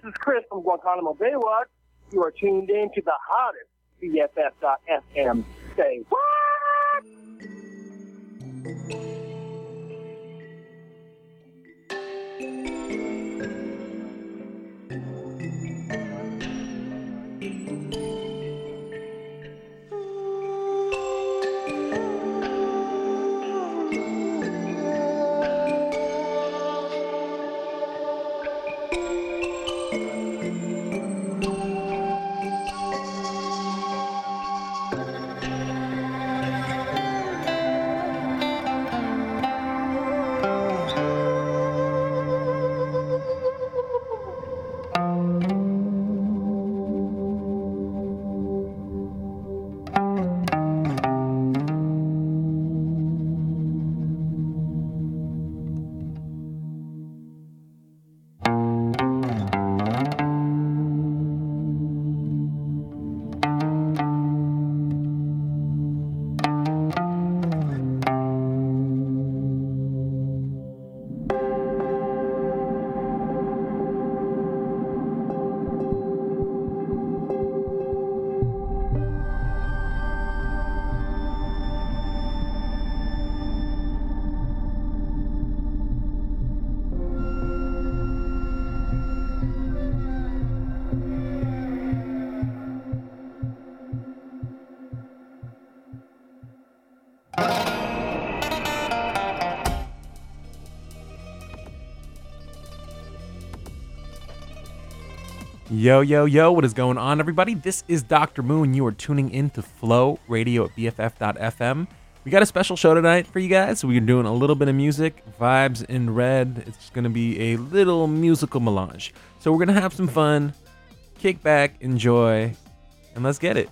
This is Chris from Guantanamo Bay Watch. You are tuned in to the hottest BFF.FM. Say what? Yo, yo, yo, what is going on, everybody? This is Dr. Moon. You are tuning in to Flow Radio at BFF.FM. We got a special show tonight for you guys. We're doing a little bit of music, vibes in red. It's going to be a little musical melange. So we're going to have some fun, kick back, enjoy, and let's get it.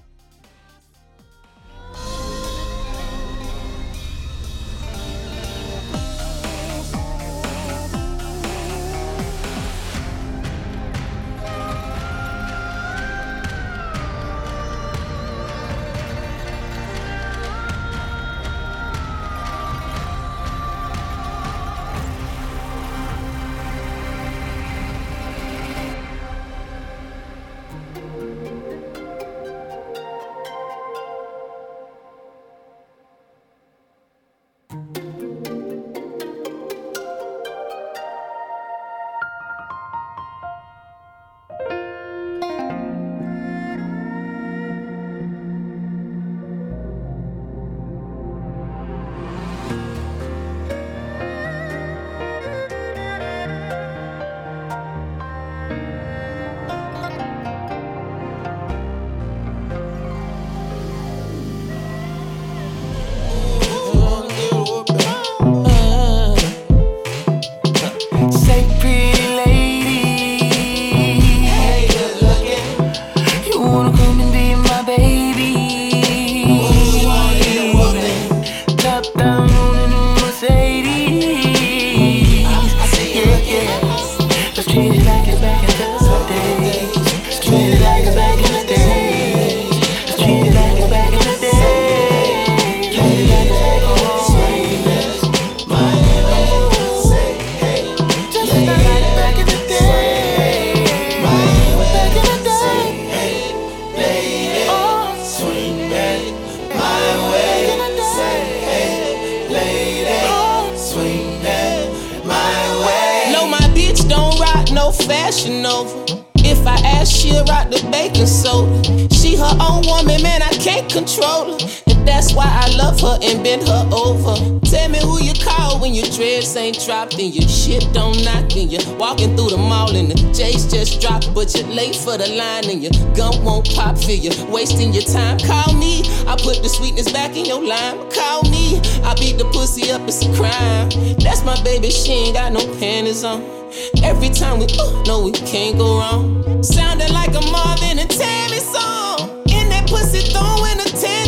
and bend her over. Tell me who you call when your dreads ain't dropped and your shit don't knock and you walking through the mall and the J's just dropped, but you're late for the line and your gun won't pop for you. Wasting your time, call me. I put the sweetness back in your lime. Call me. I beat the pussy up, it's a crime. That's my baby, she ain't got no panties on. Every time we oh, uh, know we can't go wrong. Sounding like a Marvin and Tammy song. In that pussy throwing a 10.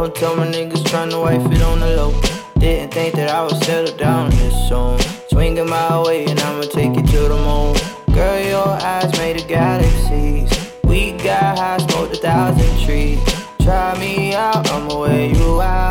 Don't tell my niggas tryna wife it on the low. Didn't think that I would settle down this soon. Swinging my way and I'ma take you to the moon. Girl, your eyes made of galaxies. We got high, smoked a thousand trees. Try me out, I'ma wear you out.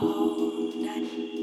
Go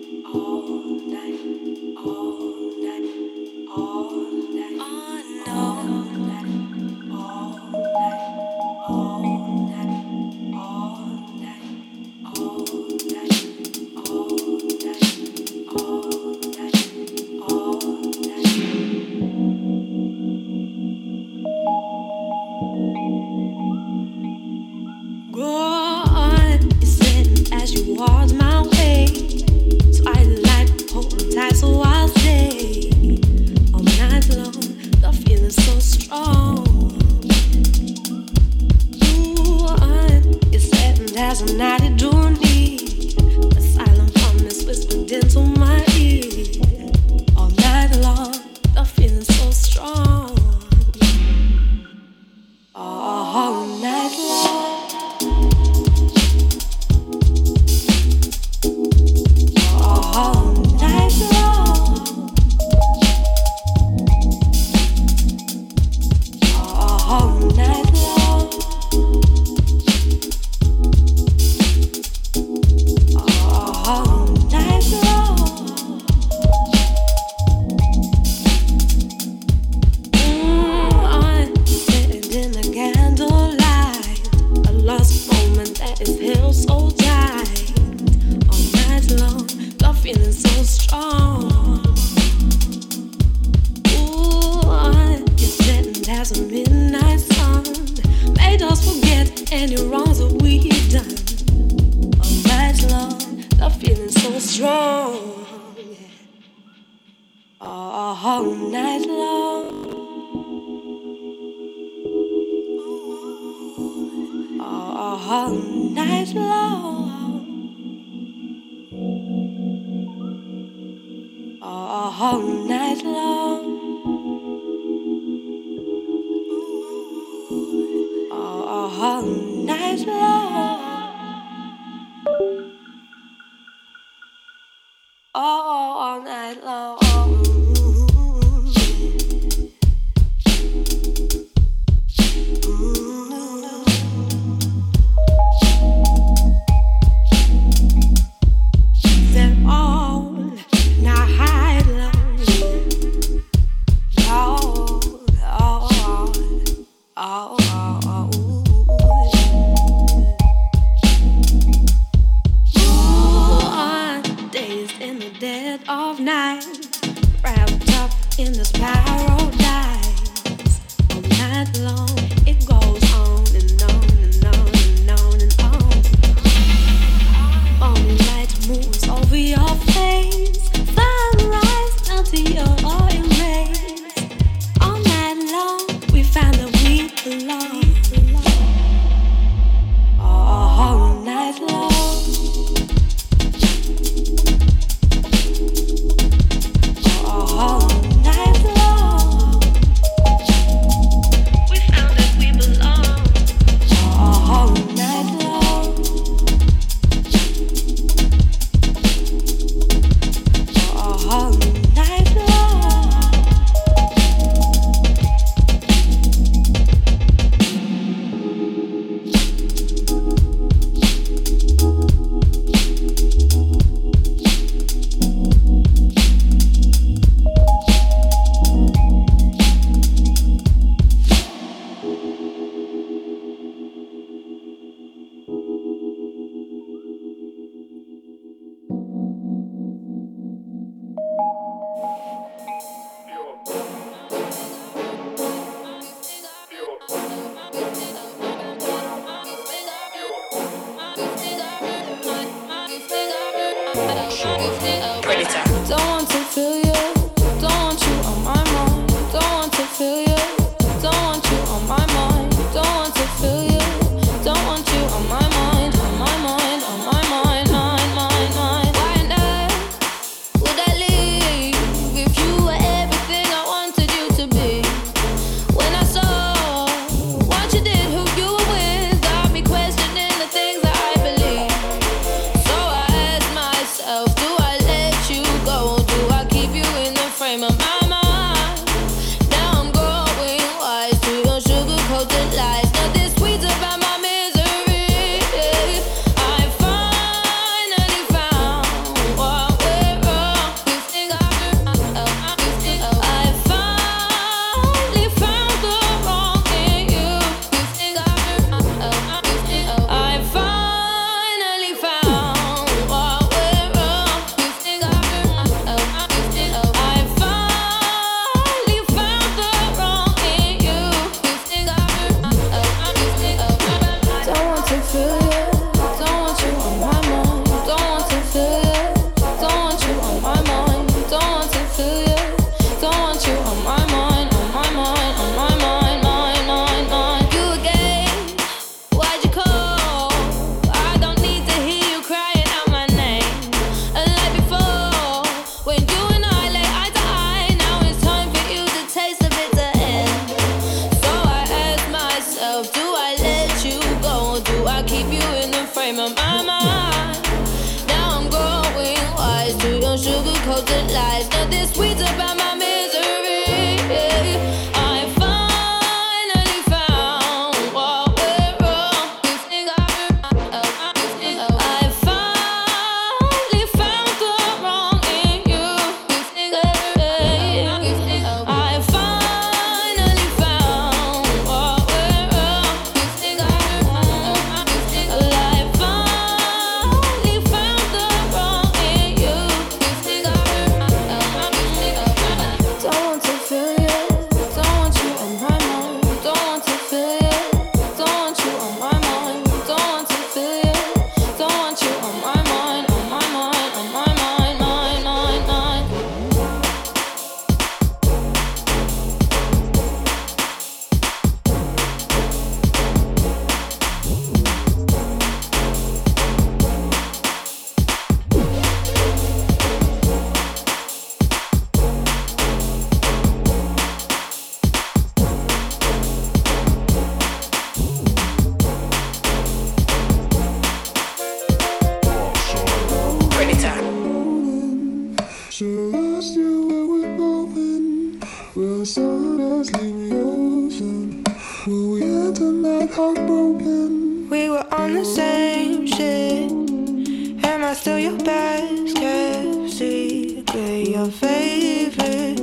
I steal your best kept secret, your favorite?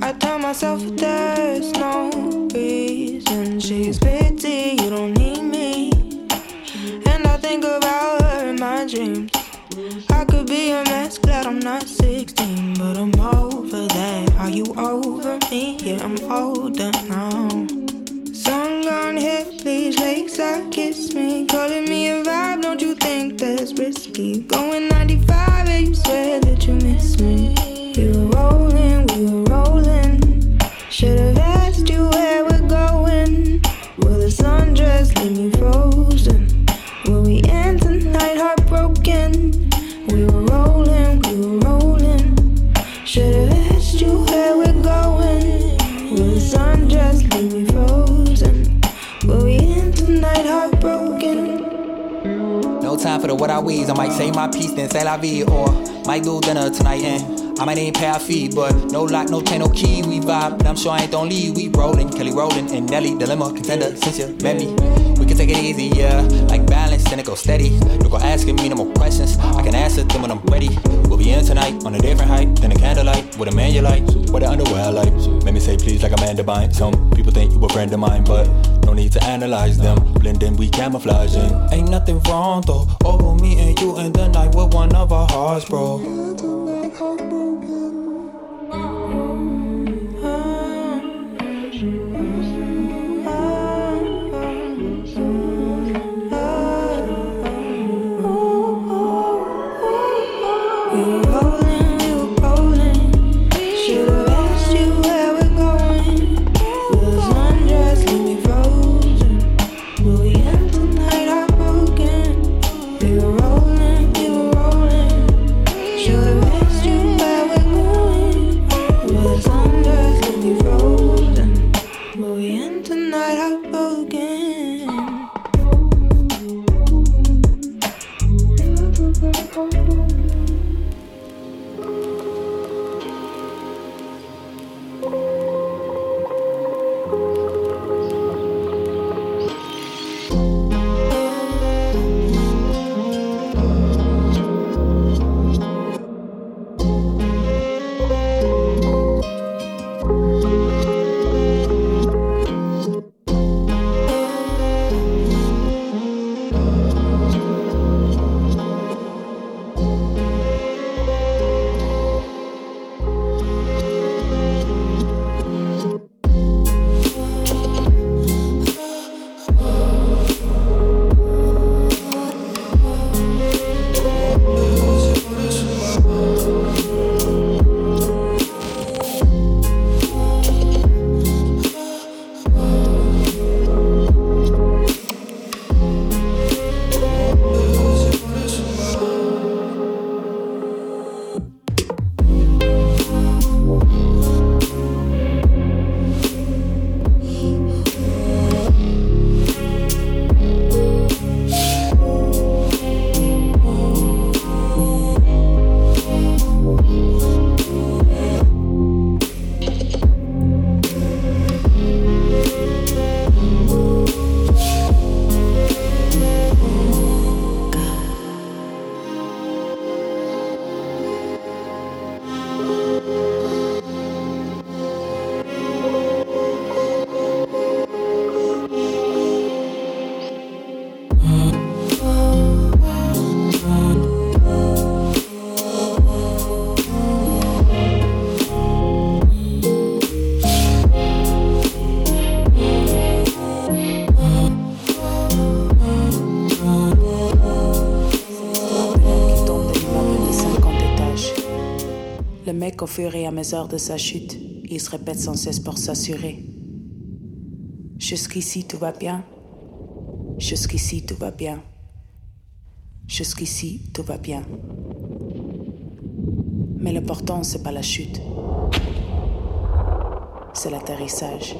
I tell myself there's no reason. She's pity, you don't need me. And I think about her in my dreams. I could be a mess, glad I'm not 16. But I'm over that. Are you over me? Yeah, I'm older now. Gone hit these lakeside kiss me, calling me a vibe. Don't you think that's risky? Going 95 and you swear that you miss me. We were rolling, we were rolling. Should've The what I wheeze. I might say my piece, then say la vie, or might do dinner tonight and I might ain't pay our fee, but no lock, no chain, no key. We vibe, but I'm sure I ain't don't leave. We rollin', Kelly Rowland, and Nelly dilemma contender since you met me. Take it easy, yeah, like balance, then it go steady. You go asking me no more questions. I can answer them when I'm ready. We'll be in tonight on a different height than a candlelight with a man you like, with the underwear I like. Let me say please like Amanda Bynes. Some people think you a friend of mine, but no need to analyze them. Blending, we camouflaging. Ain't nothing wrong though. Over me and you in the night with one of our hearts, bro. Et à mesure de sa chute, il se répète sans cesse pour s'assurer. Jusqu'ici tout va bien. Jusqu'ici tout va bien. Jusqu'ici tout va bien. Mais l'important c'est pas la chute. C'est l'atterrissage.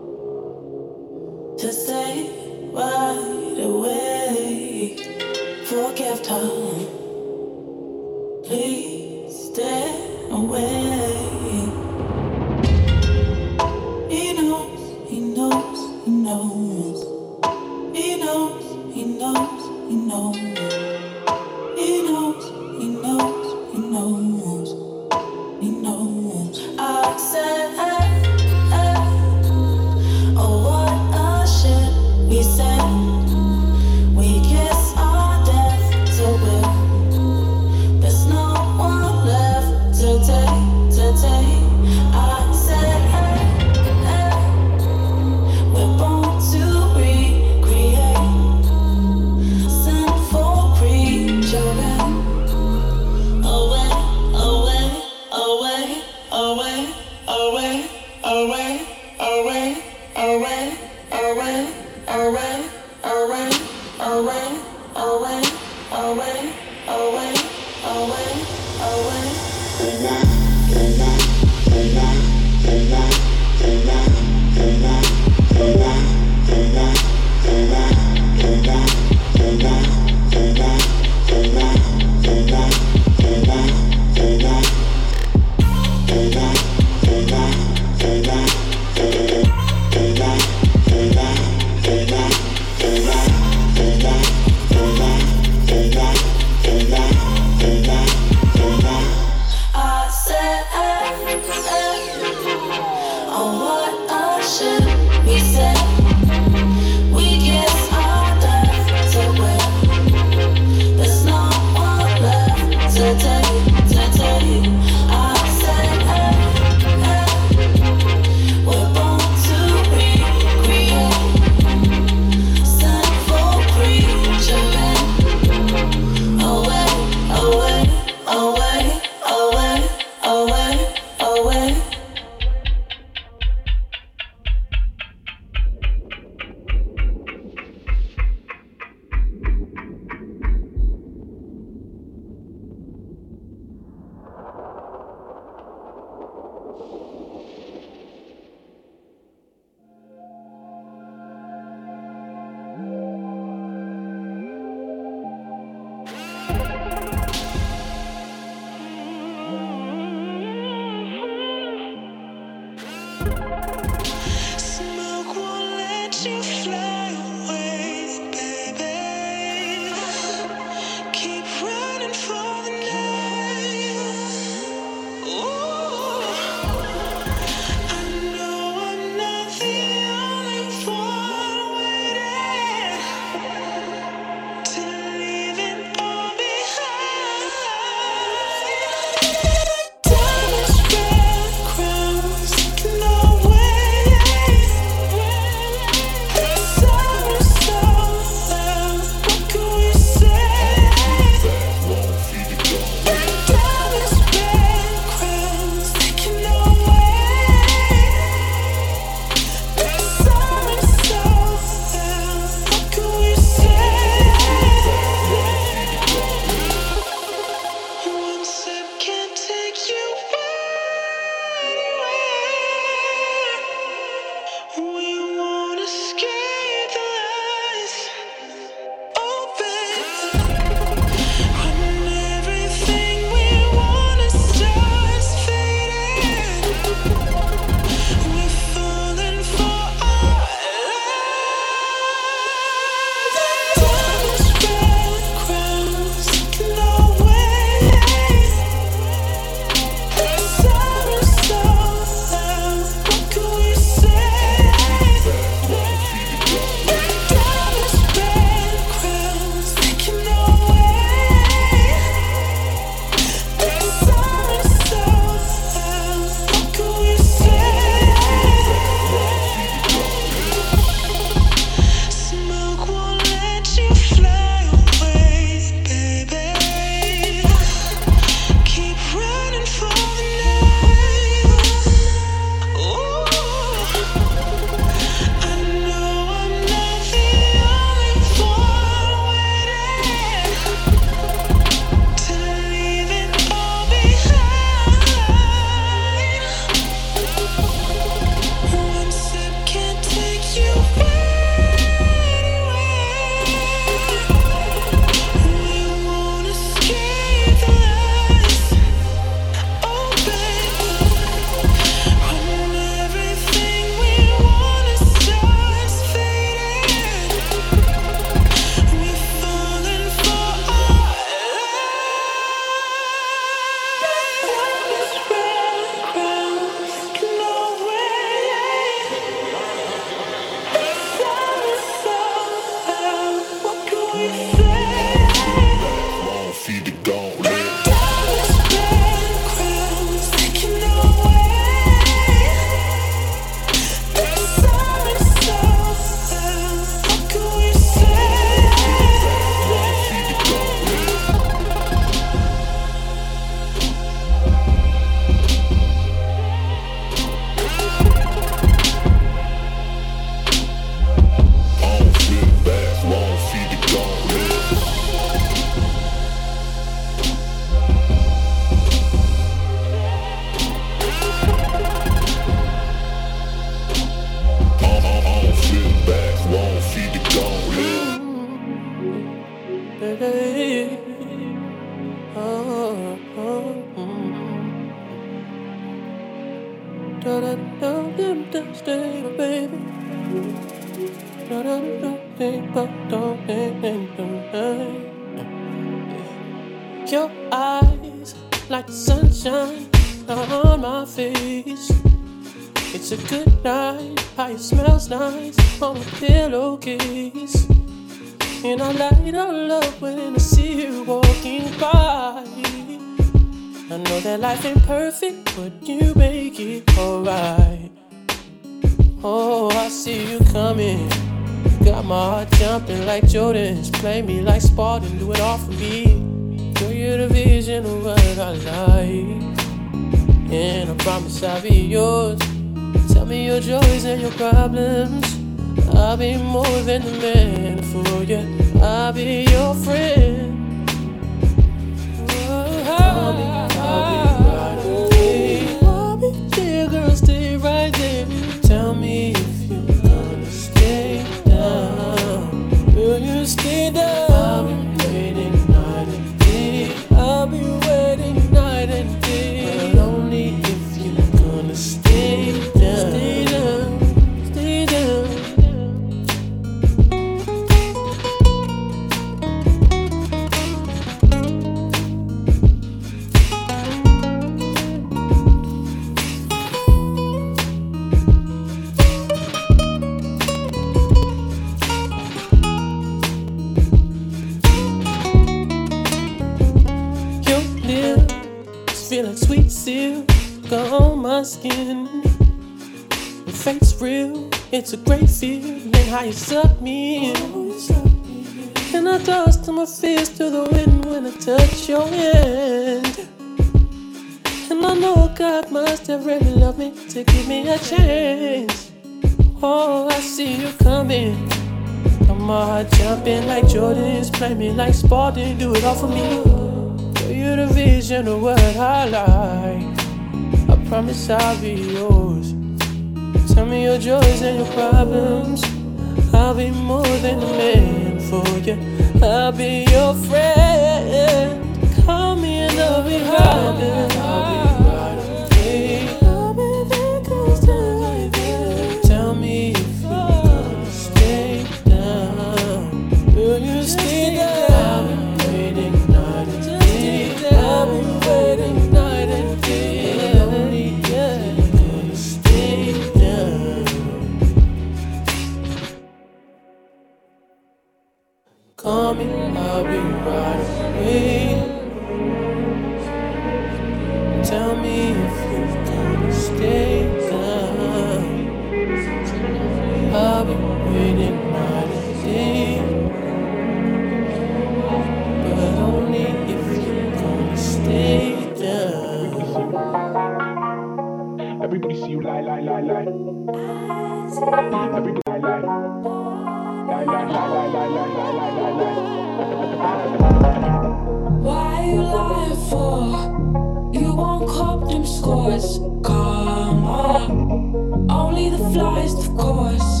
scores. Come on, only the flies, of course.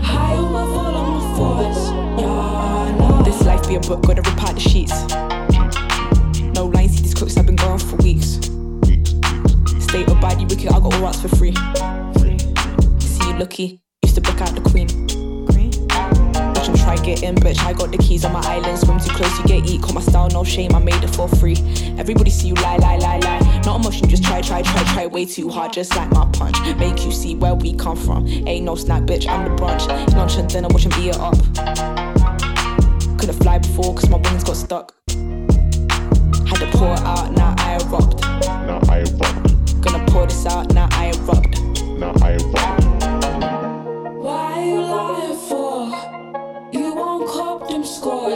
High above all on my fours. Yeah, This life be a book, gotta rip out the sheets. No lines, see these crooks, I've been gone for weeks. State of body wicked, I got all rights for free. See you lucky, used to book out the queen try in, bitch. I got the keys on my island. Swim too close, you get eat. Call my style, no shame. I made it for free. Everybody see you lie, lie, lie, lie. Not emotion, just try, try, try, try way too hard. Just like my punch. Make you see where we come from. Ain't no snack, bitch. I'm the brunch. It's lunch and dinner, watch him eat it up. Couldn't fly before, cause my wings got stuck. Had to pour it out, now I erupt. Now I erupt. Gonna pour this out, now I erupt. Now I erupt.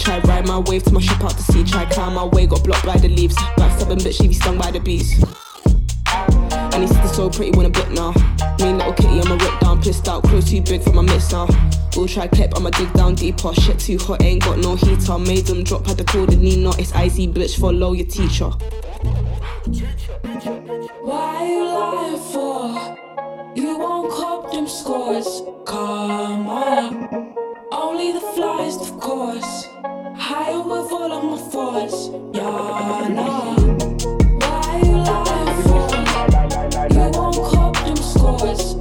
Try ride my wave to my ship out to sea. Try climb my way, got blocked by the leaves. Backstabbing bitch, she be stung by the bees. And he's so pretty when a bit now. Mean little kitty, I'm a rip down, pissed out, crew too big for my miss now. Will try clip, I'ma dig down deeper. Shit too hot, ain't got no heater. Made them drop, had to call the Nina. It's icy, bitch, follow your teacher. Why you lying for? You won't cop them scores. Come on. Only the flyest, of course. Higher with all of my fours. Yeah, nah. Why you lying for? You won't cop them scores.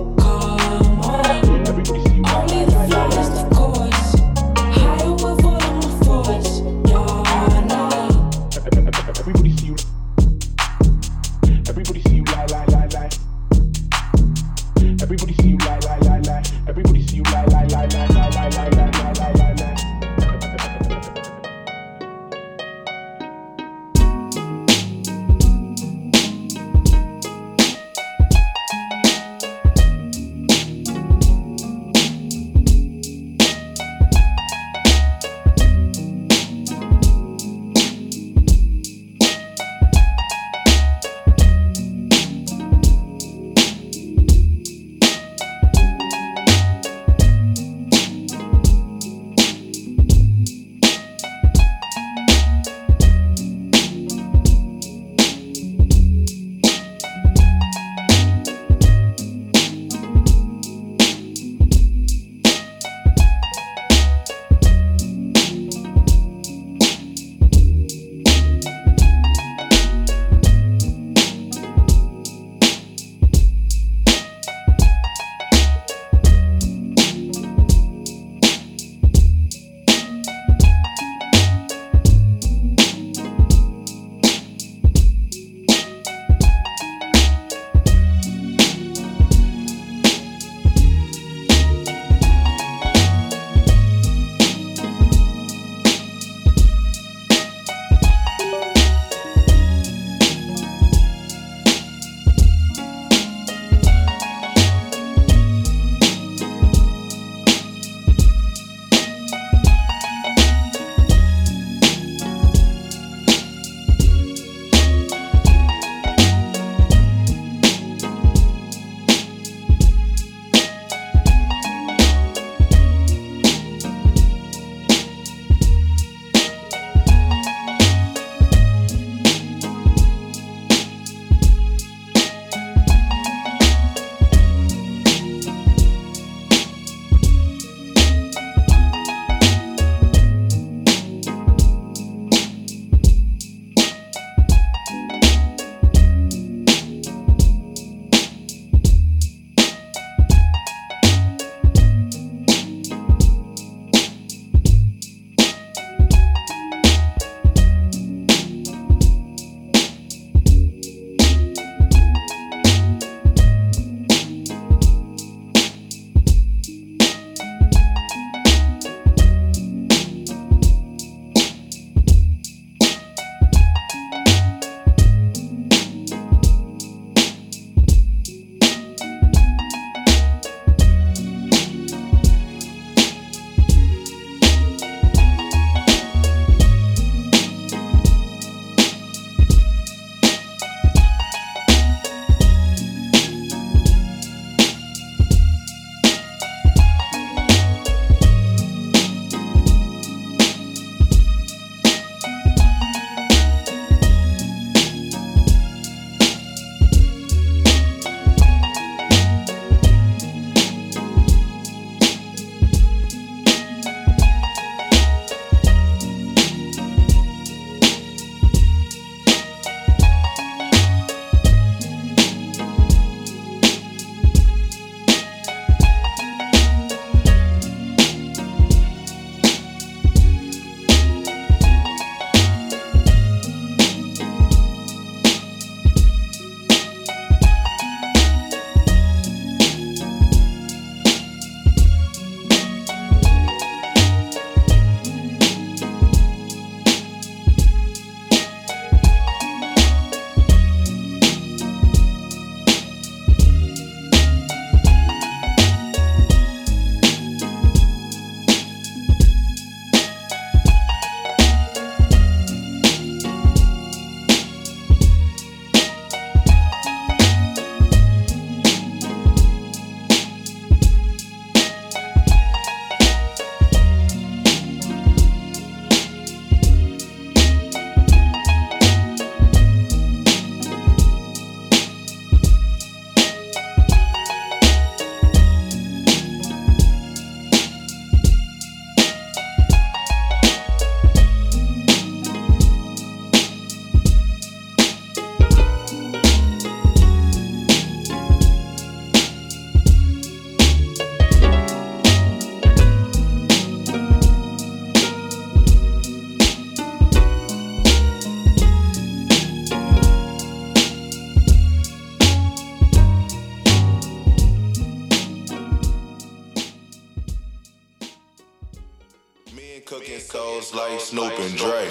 Cooking souls like Snoop and Dre.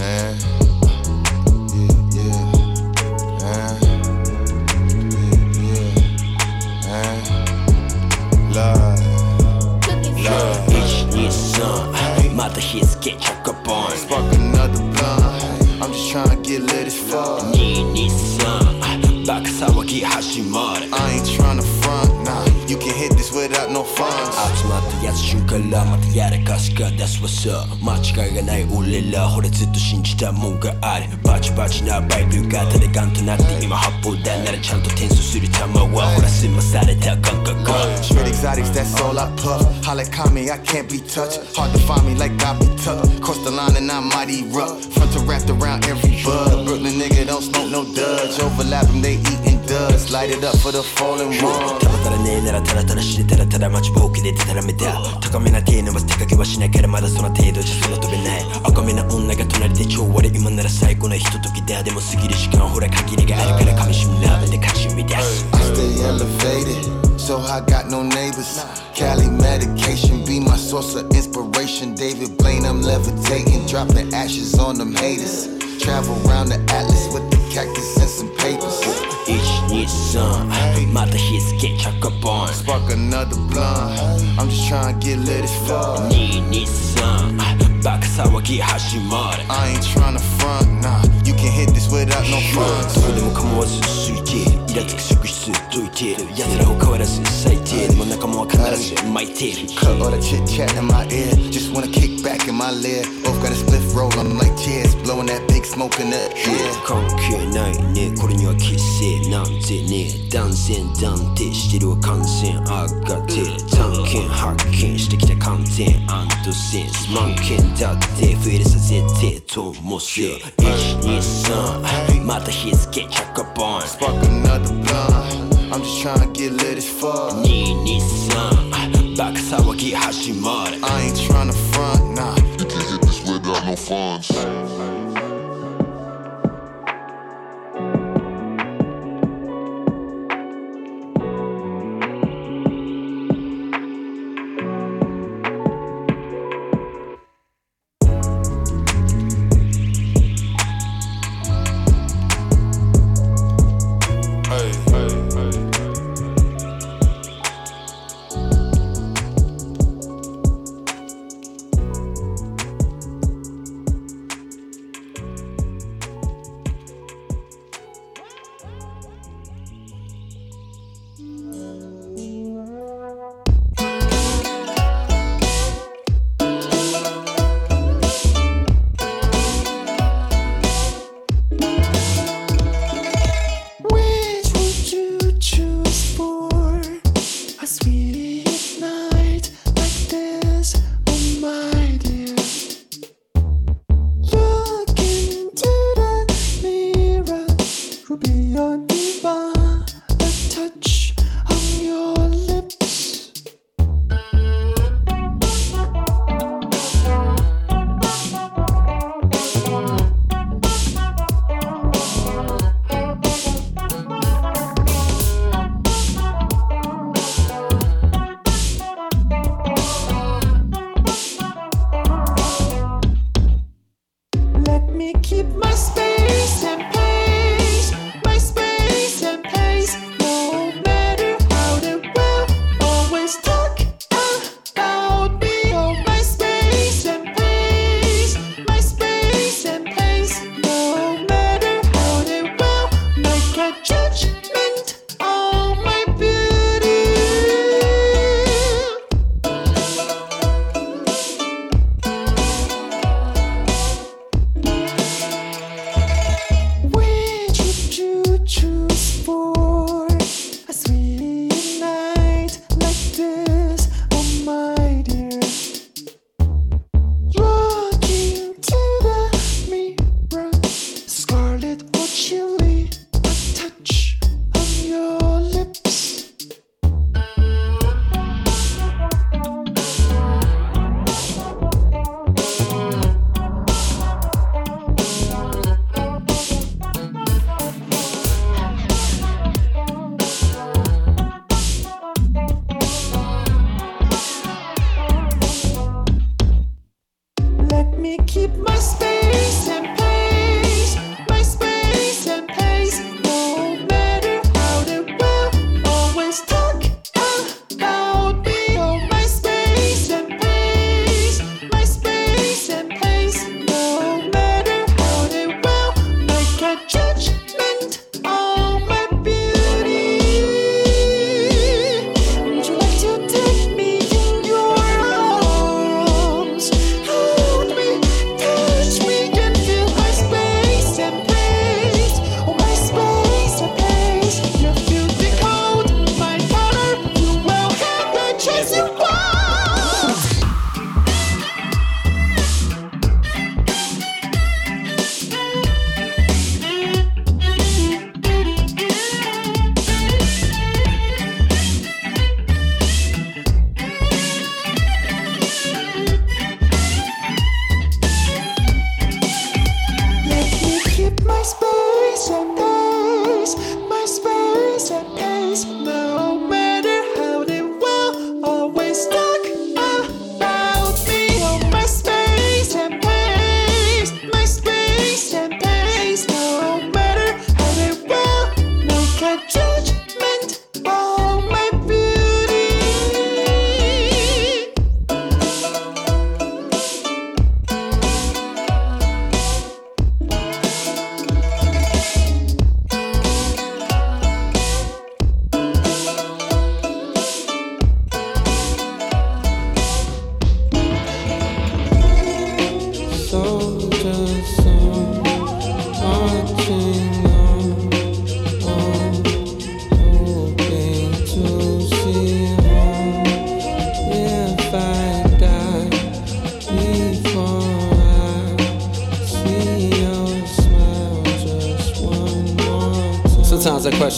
Eh, eh, eh, love, love. Each year's mother hits get chock up on. Spark another blunt. I'm just trying to get lit as fuck. Need need no funds. 集まったやつ瞬からまたやらかすか That's what's up 間違いがない俺らほらずっと信じたもんがあるバチバチなバイブ型でガンとなって今発砲弾ならちゃんと転送する弾はほら済まされた感覚 Straight exotics, that's all I puff. Holla me, I can't be touched. Hard to find me like I be tucked. Cross the line and I'm mighty rough. Front to wrapped around every bud. Brooklyn nigga don't smoke no duds. Overlap them, they eating duds. Light it up for the fallen one. ただただねえならただただ死ねたらただ待ちぼうけでたらめだ高めな手伸ばす手かけはしないからまだその程度じゃ空飛べない赤めな女が隣で超割れ今なら最高なひとときだでも過ぎる時間ほら限りがあるから噛みしめなめて勝ち乱す I stay elevated, so I got no neighbors. Cali medication be my source of inspiration. David Blaine, I'm levitating, dropping ashes on them haters. Travel around the atlas with the cactus and some papers. Each needs some. My hits get chuck up on. Spark another blunt. I'm just trying to get lit as fuck. Need, need some バカ騒ぎ始まる I ain't trying to front, nah. You can hit this without no funds. どうでも構わずついてイラつく職質解いてる奴らを変わらず最低でも仲間は必ず巻いてる Cut all the chit chat in my ear. Just wanna kick back in my lid. Both got a split roll on them like tears. Blowing that big smoke in the air. 関係ないねこれには規制なんてね断然断定してるわ完全上がってる探検発見してきた観点アンドセンス満件 だって増えるさせてともせ123また日付チャックボン Spark another blunt. I'm just trying to get lit as fuck. 223バカ騒ぎ始まる I ain't trying to front, nah. You can hit this without no funds.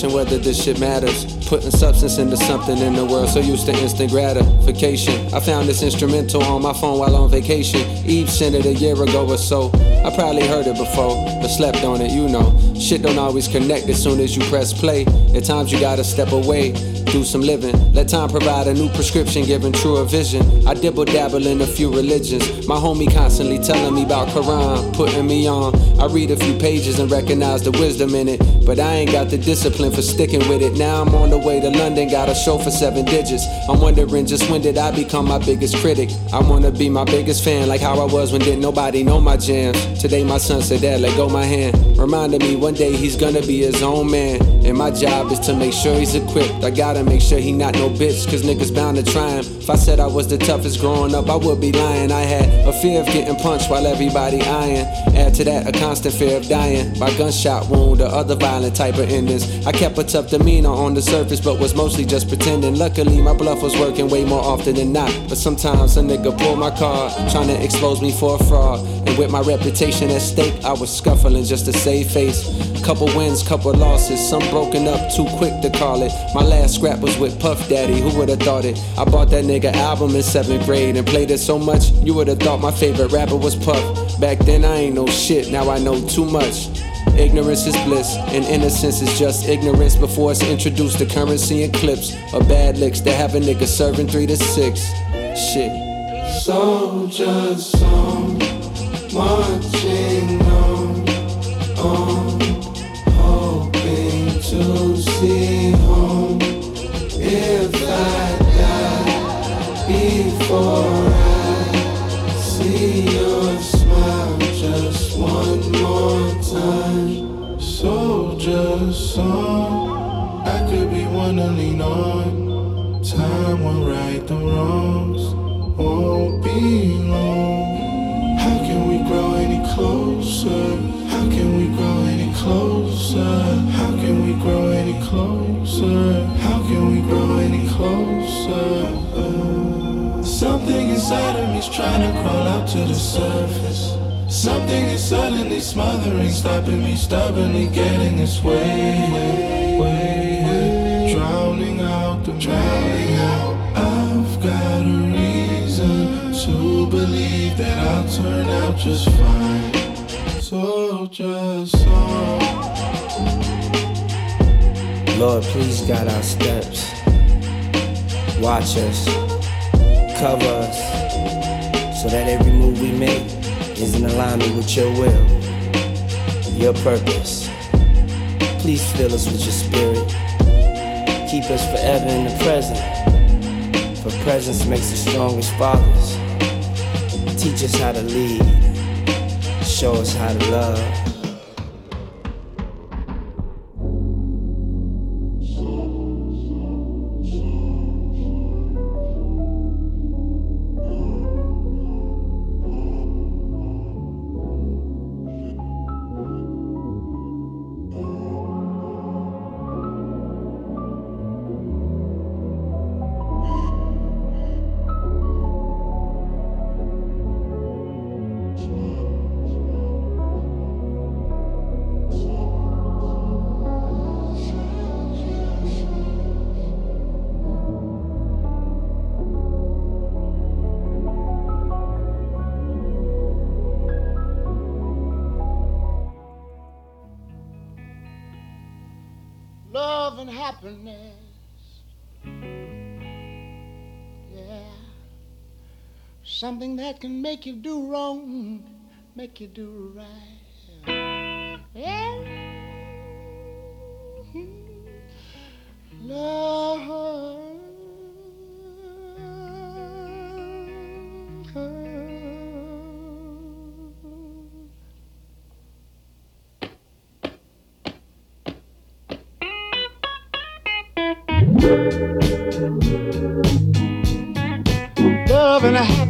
Question whether this shit matters. Putting substance into something in the world, so used to instant gratification. I found this instrumental on my phone while on vacation. Eve sent it a year ago or so. I probably heard it before, but slept on it, you know. Shit don't always connect as soon as you press play. At times you gotta step away, do some living. Let time provide a new prescription, giving truer vision. I dibble dabble in a few religions. My homie constantly telling me about Quran, putting me on. I read a few pages and recognize the wisdom in it, but I ain't got the discipline for sticking with it. Now I'm on the way to London, got a show for seven digits. I'm wondering just when did I become my biggest critic? I wanna be my biggest fan, like how I was when didn't nobody know my jams. Today my son said, Dad, let go my hand. Reminded me one day he's gonna be his own man. And my job is to make sure he's equipped. I gotta make sure he not no bitch, cause niggas bound to try him. If I said I was the toughest growing up, I would be lying. I had a fear of getting punched while everybody eyeing. Add to that a constant fear of dying by gunshot wound or other violent type of endings. I kept a tough demeanor on the surface, but was mostly just pretending. Luckily, my bluff was working way more often than not. But sometimes a nigga pulled my card, trying to expose me for a fraud. And with my reputation at stake, I was scuffling just to save face. Couple wins, couple losses, some broken up too quick to call it. My last scrap was with Puff Daddy, who would've thought it? I bought that nigga album in seventh grade and played it so much, you would've thought my favorite rapper was Puff. Back then I ain't no shit, now I know too much. Ignorance is bliss, and innocence is just ignorance before it's introduced to currency and clips or bad licks that have a nigga serving three to six. Shit. Soldiers song, marching on, on, hoping to see How can we grow any closer? How can we grow any Something inside of me's trying to crawl out to the surface. Something is suddenly smothering, stopping me stubbornly getting its way, way, drowning out the drowning out. I've got a reason to believe that I'll turn out just fine. So just so. Lord, please guide our steps. Watch us, cover us, so that every move we make is in alignment with your will, your purpose. Please fill us with your spirit. Keep us forever in the present. For presence makes the strongest fathers. Teach us how to lead. Show us how to love. love Something that can make you do wrong, make you do right. Yeah. Love. love and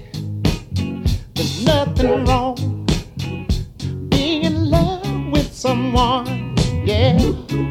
Nothing wrong being in love with someone. Yeah.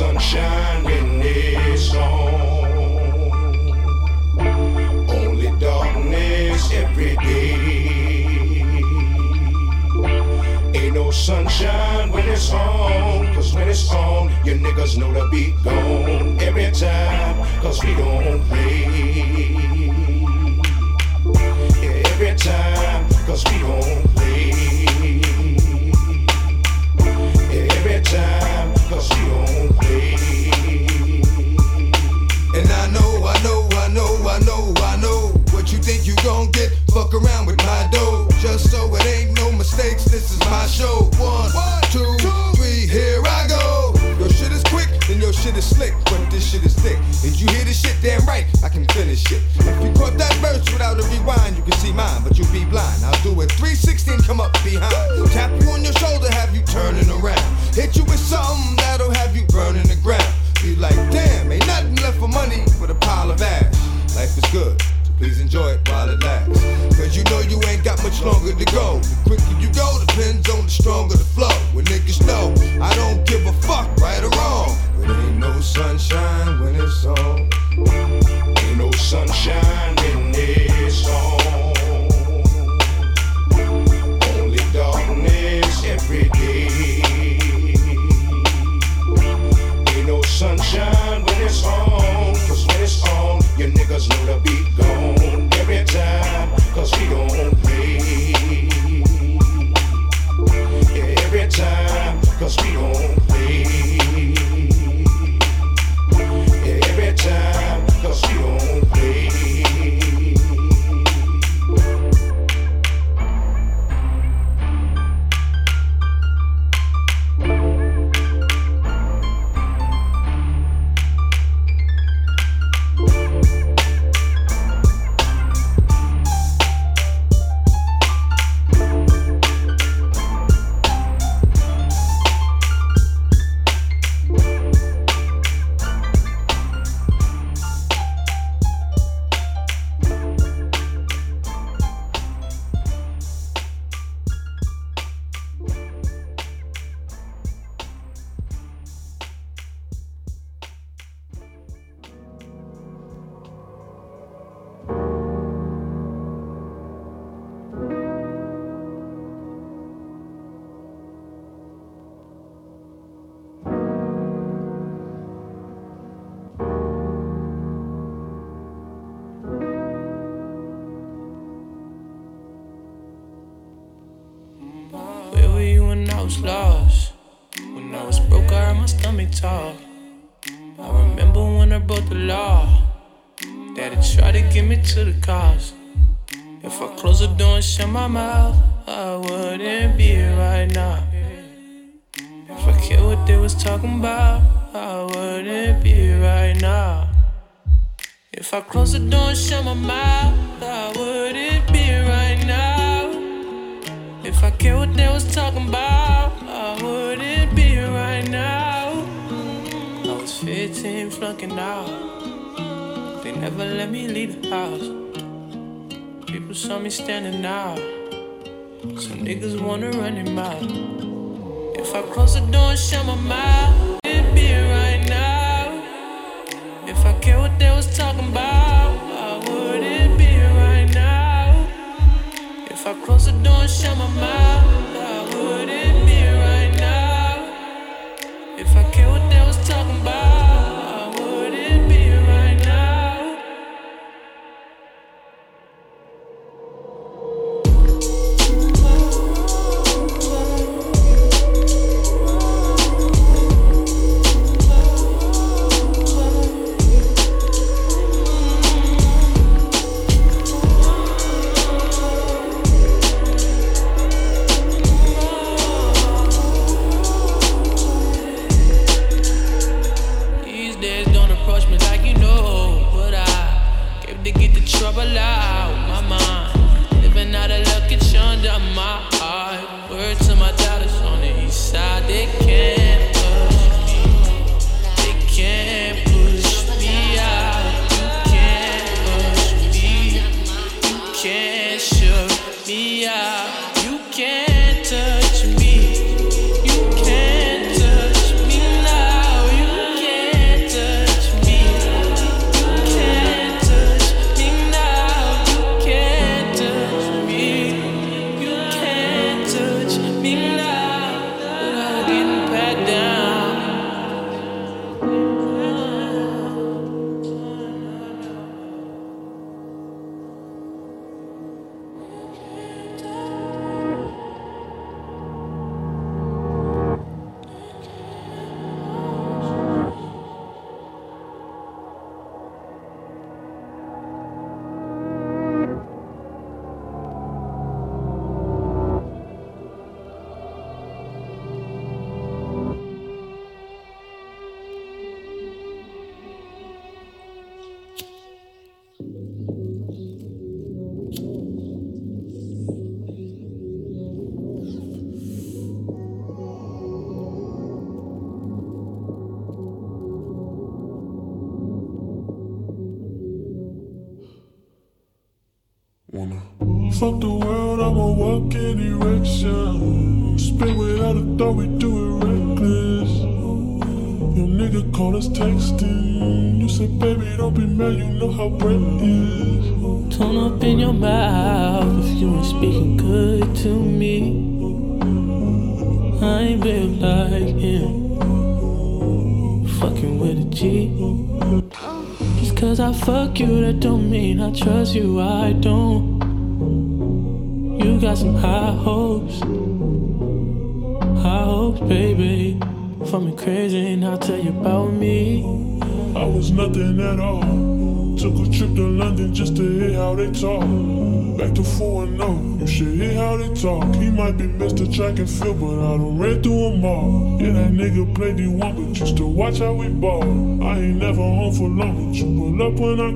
sunshine when it's on. Only darkness every day. Ain't no sunshine when it's on. Cause when it's on, you niggas know to be gone every time. Cause we don't play. Yeah, every time, cause we don't play. gon' get fuck around with my dough. Just so it ain't no mistakes, this is my show. One, two, three, here I go. Your shit is quick, then your shit is slick, but this shit is thick. Did you hear this shit? Damn right, I can finish it. If you caught that verse without a rewind, you can see mine, but you'll be blind. I'll do it 360 and come up behind. Tap you on your shoulder, have you turning around. Hit you with something that'll have you burning the ground. Be like, damn, ain't nothing left for money but a pile of ass. Life is good. Please enjoy it while it lasts. Cause you know you ain't got much longer to go. The quicker you go depends on the stronger the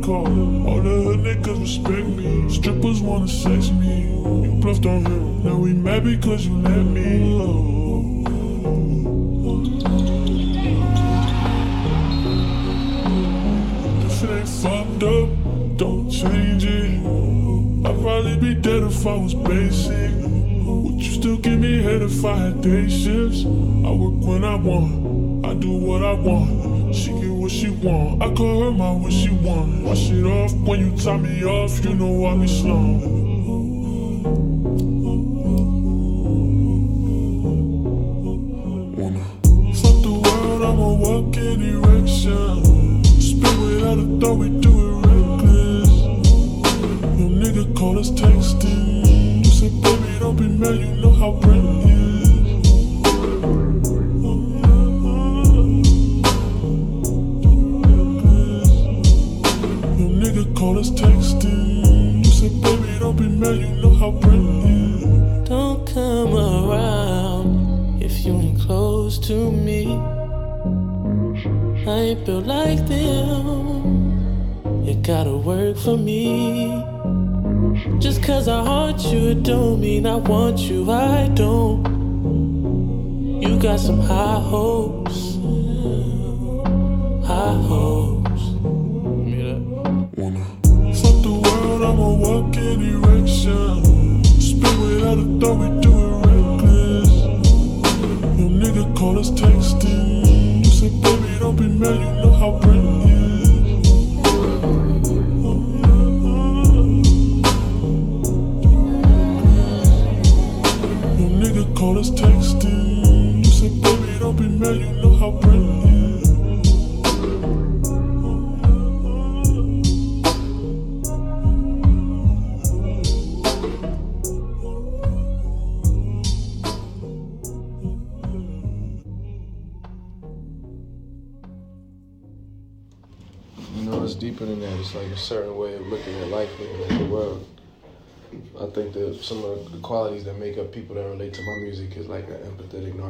call. All the hood niggas respect me. Strippers wanna sex me. You bluffed on him. Now we mad because you let me. If it ain't fucked up, don't change it. I'd probably be dead if I was basic. Would you still give me head if I had day shifts? I work when I want, I do what I want. She get what she want. I call her my what she want. Wash it off when you tie me off. You know I'm slow.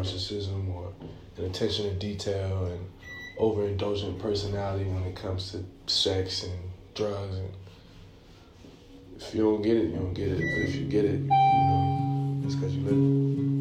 narcissism or an attention to detail and overindulgent personality when it comes to sex and drugs. And if you don't get it, you don't get it. But if you get it, you know, it's because you live.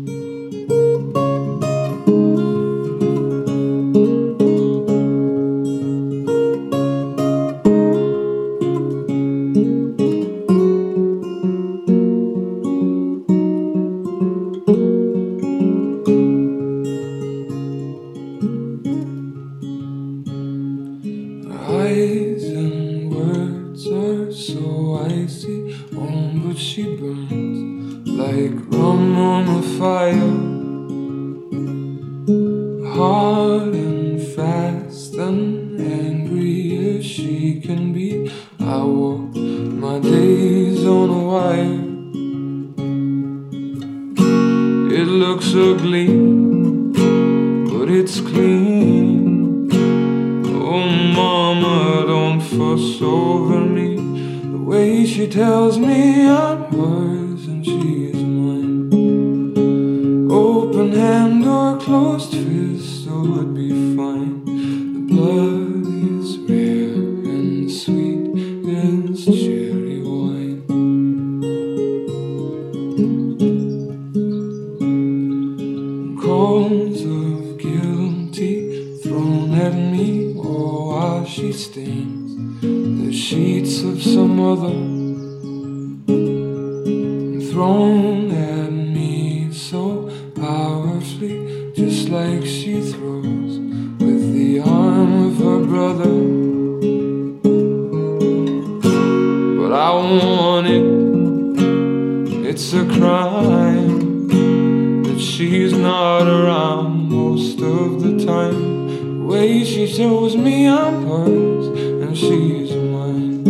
crime that she's not around most of the time. The way she shows me I'm hers and she's mine.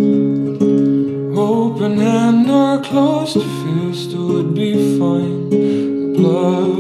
Open hand or closed fist would be fine. Blood.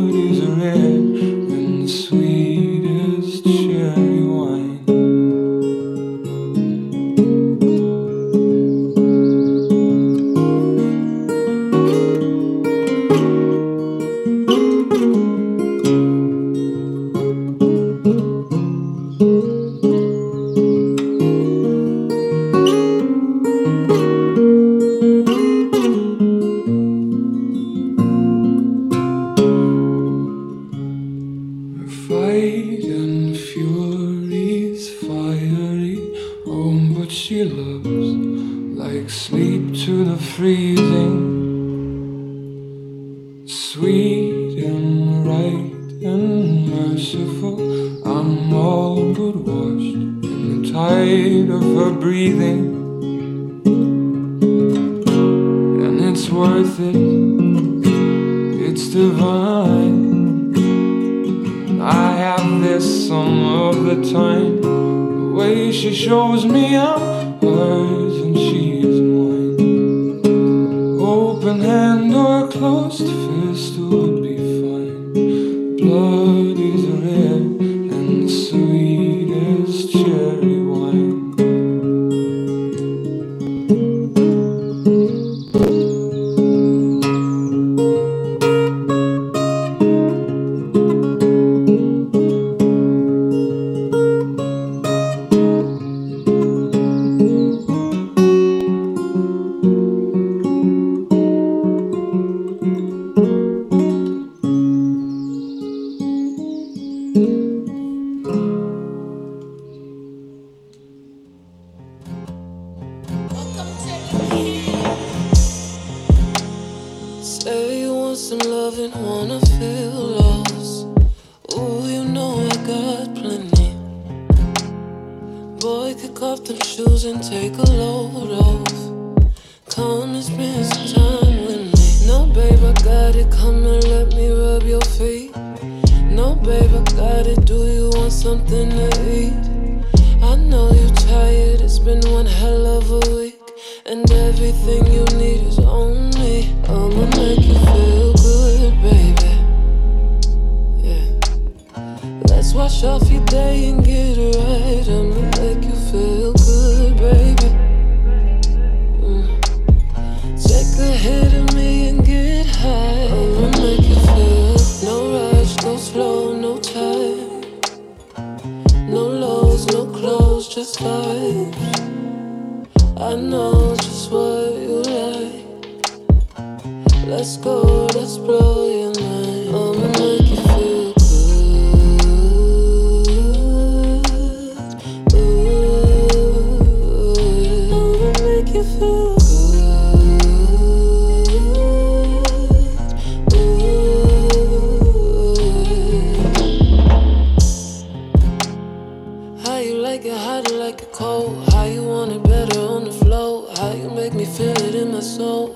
How you like it, hot or like it cold? How you want it better on the flow? How you make me feel it in my soul?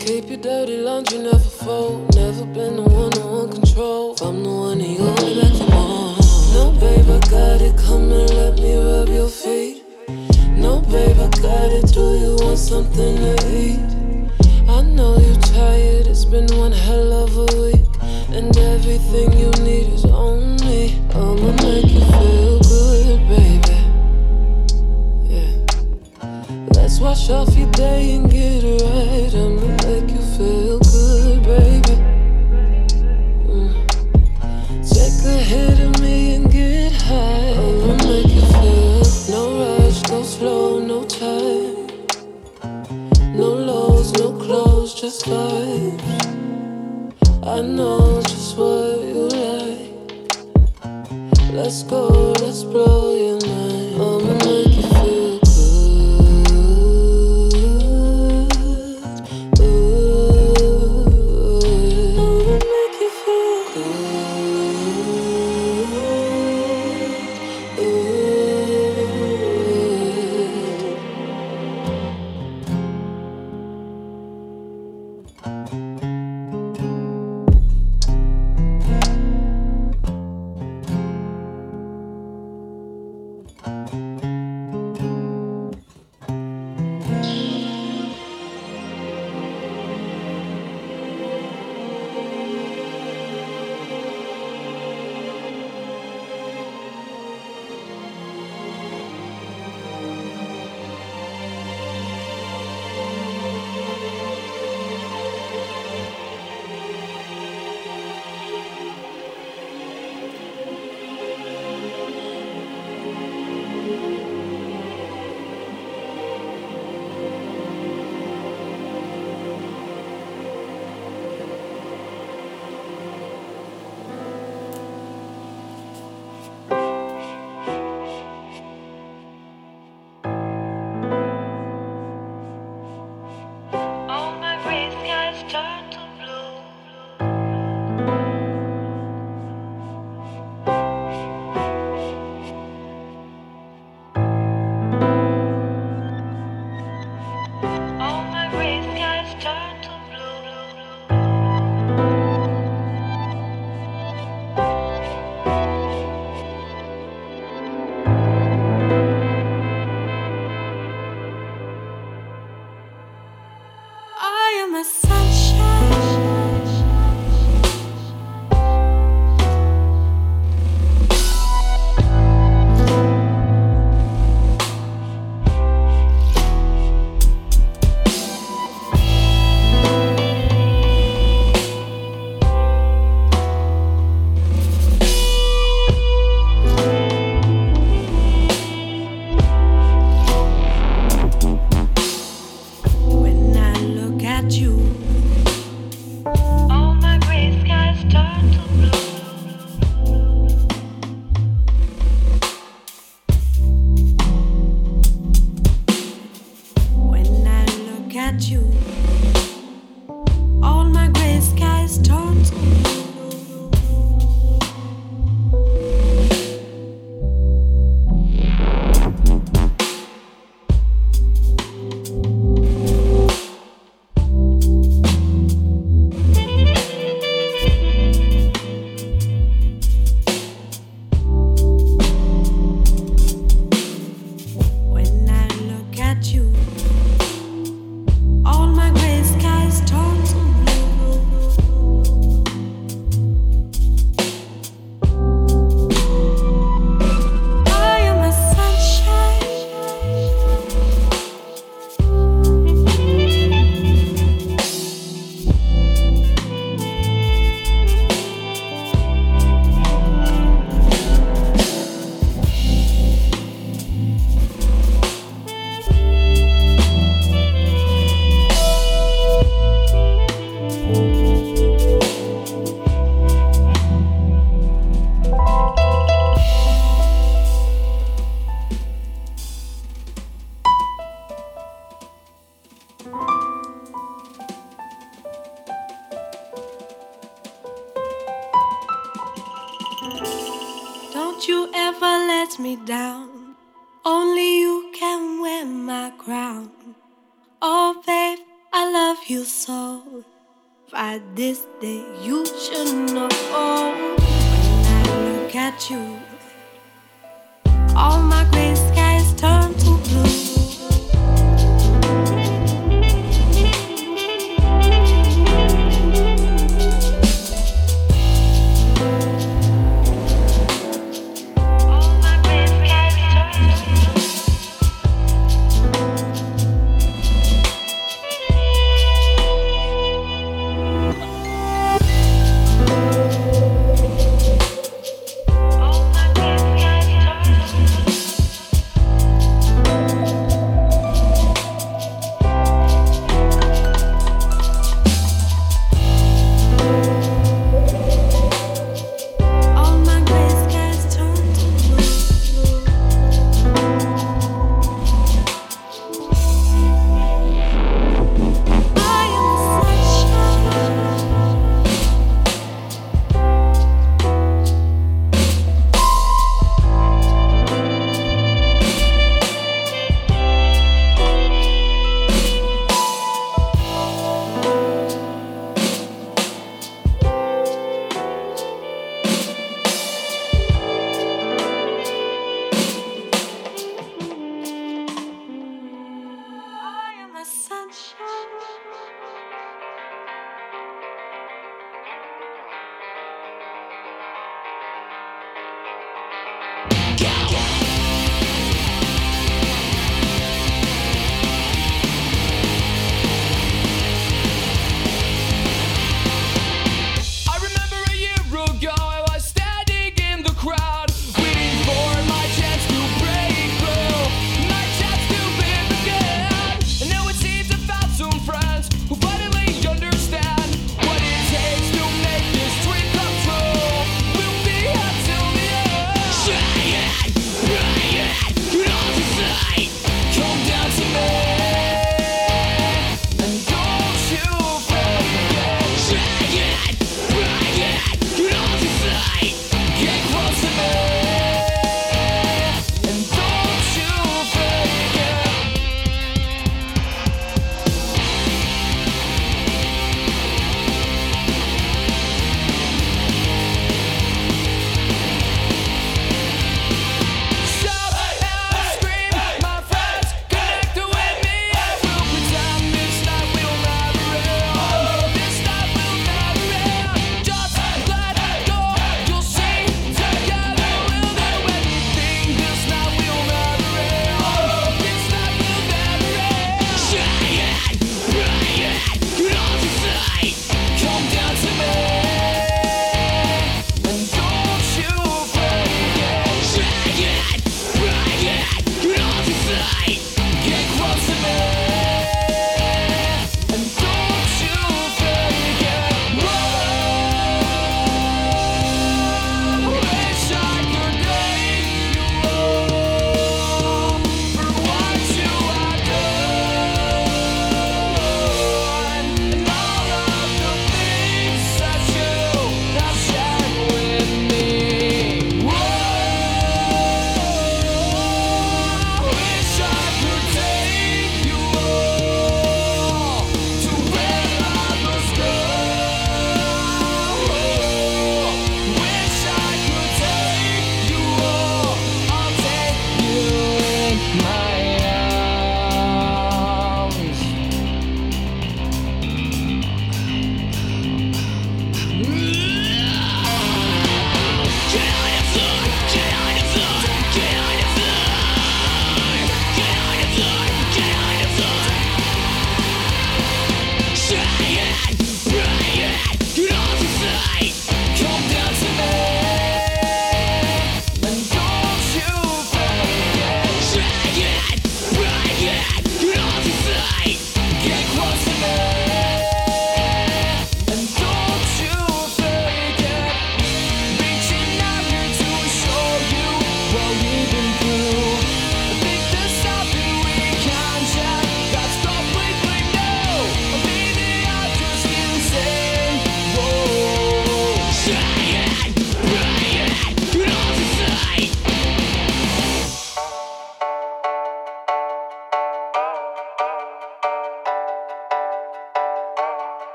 Keep your dirty laundry never fold. Never been the one to want control. If I'm the one, you hold me back for more. No, babe, I got it. Come and let me rub your feet. No, babe, I got it. Do you want something to eat? I know you're tired. It's been one hell of a week. And everything you need is on me. I'ma make you feel good, baby. Yeah. Let's wash off your day and get it right. I'ma make you feel good, baby. Mm. Take a hit of me and get high. I'ma make you feel no rush, go slow, no time. No lows, no clothes, just vibes. I know just what you like. Let's go, let's blow your mind.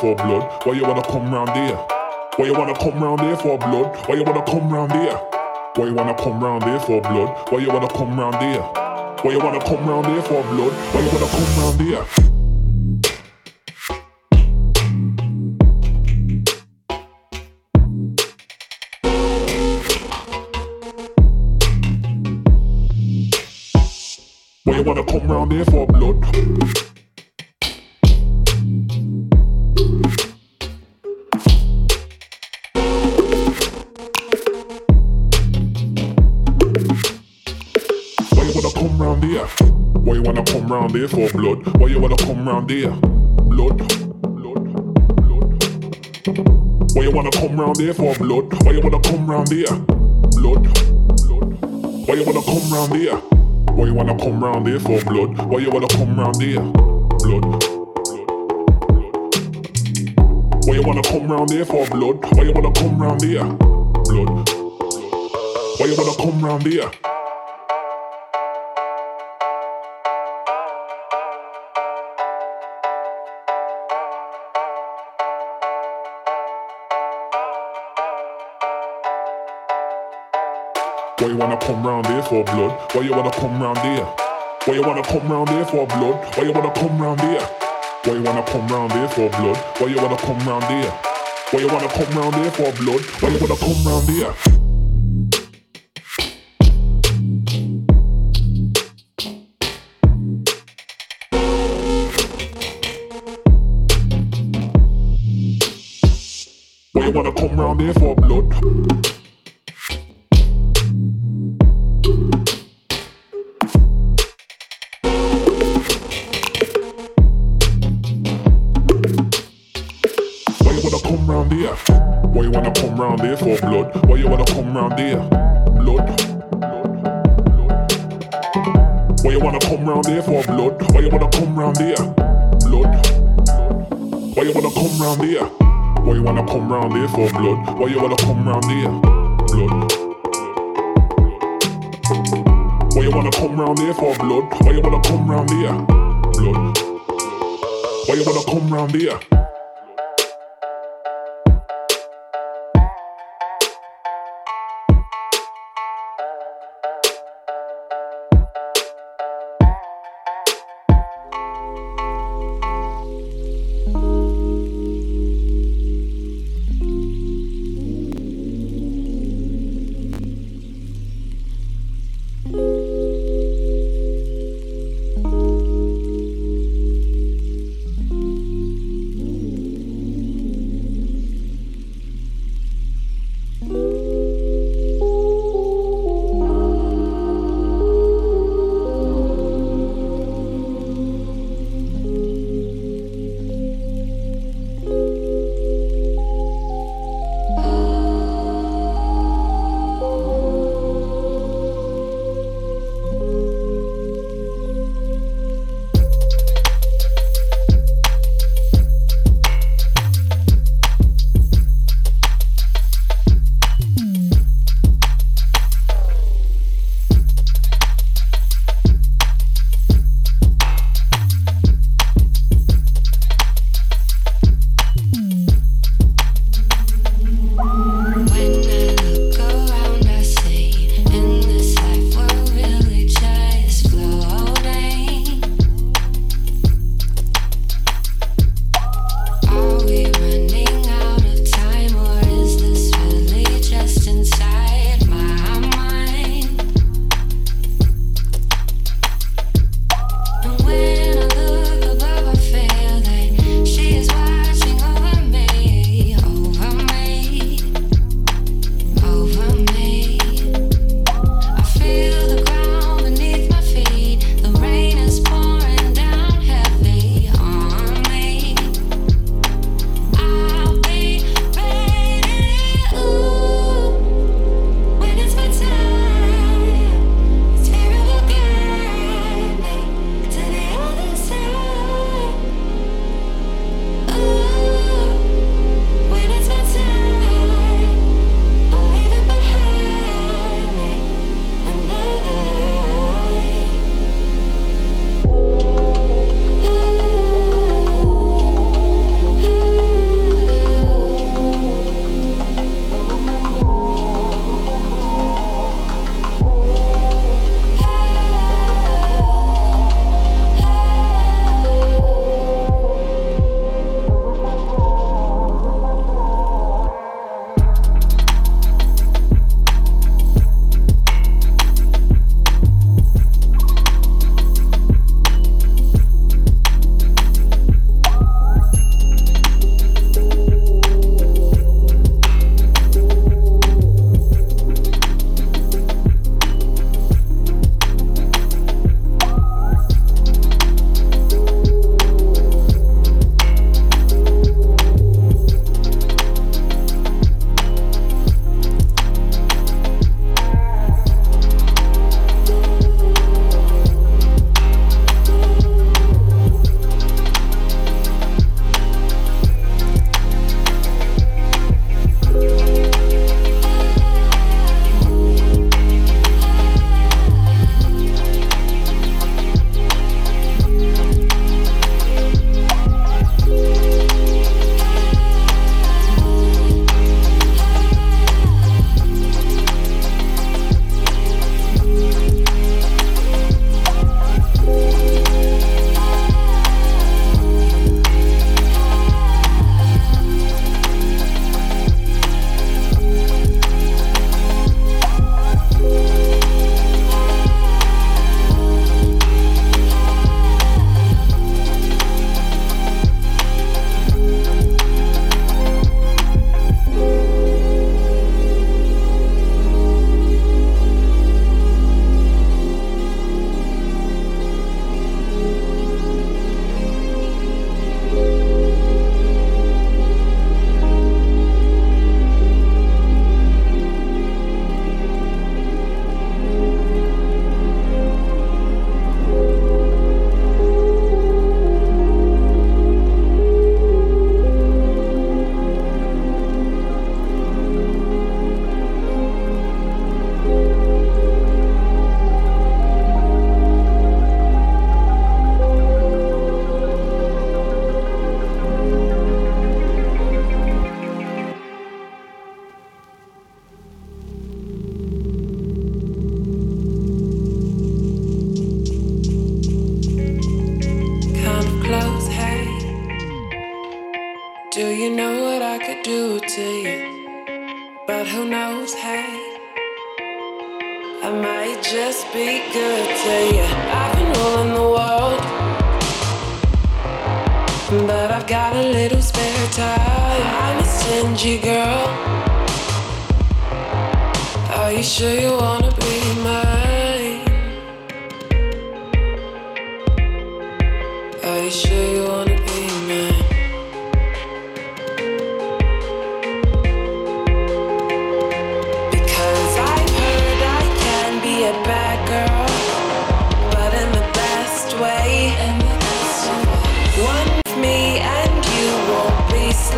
For blood? Why you wanna come round here? Why you wanna come round here for blood? Why you wanna come round here? Why you wanna come round here for blood? Why you wanna come round here? Why you wanna come round here for blood? Why you wanna come round here? Why you wanna come round here for blood? Come round here for blood? Why you wanna come round here? Blood, blood, blood. Why you wanna come round here for blood? Why you wanna come round here? Blood, blood. Why you wanna come round here? Why you wanna come round here for blood? Why you wanna come round here? Blood. Why you wanna come round here for blood? Why you wanna come round here? Blood. Why you wanna come round here? Come round here for blood? Why you wanna come round here? Why you wanna come round here for blood? Why you wanna come round here? Why you wanna come round here for blood? Why you wanna come round here? Why you wanna come round here for blood? Why you wanna come round here? Why you wanna come round here for blood? Round here? Blood. Why you wanna come round here for blood? Why you wanna come round here? Blood. Why you wanna come round here? Why you wanna come round here for blood? Why you wanna come round here? Blood. Why you wanna come round here for blood? Why you wanna come round here? Blood. Why you wanna come round here?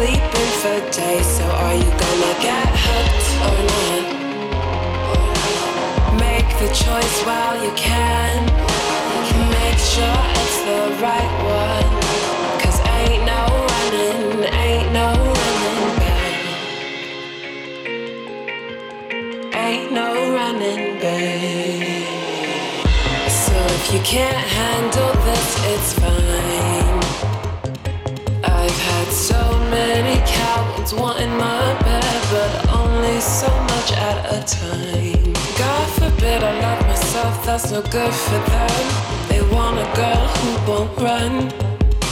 Sleeping for days. That's no good for them. They want a girl who won't run.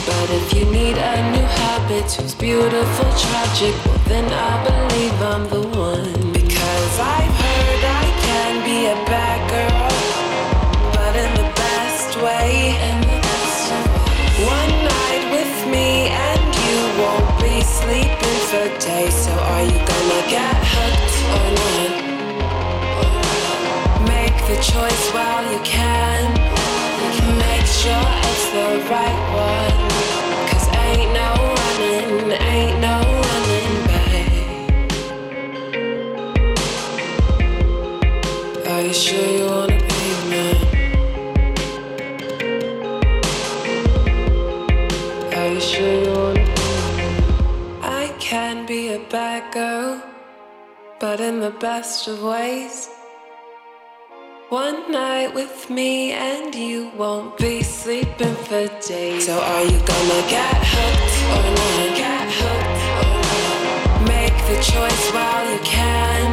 But if you need a new habit who's beautiful, tragic, well then I believe I'm the one. Because I've heard I can be a bad girl, but in the best way. One night with me and you won't be sleeping for days. So are you gonna get choice while you can. Make sure it's the right one. Cause ain't no running, ain't no running back. Are you sure you wanna be mine? Are you sure you wanna be? I can be a bad girl, but in the best of ways. One night with me and you won't be sleeping for days. So are you gonna get hooked or not? Get hooked or not? Make the choice while you can.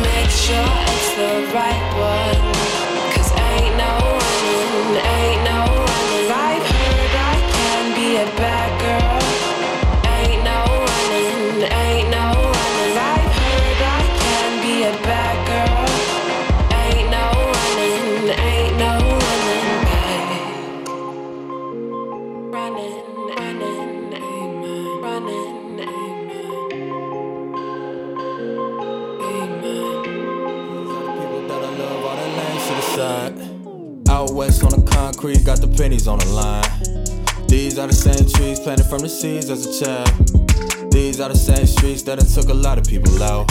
Make sure it's the right one. Concrete, got the pennies on the line. These are the same trees planted from the seeds as a child. These are the same streets that it took a lot of people out.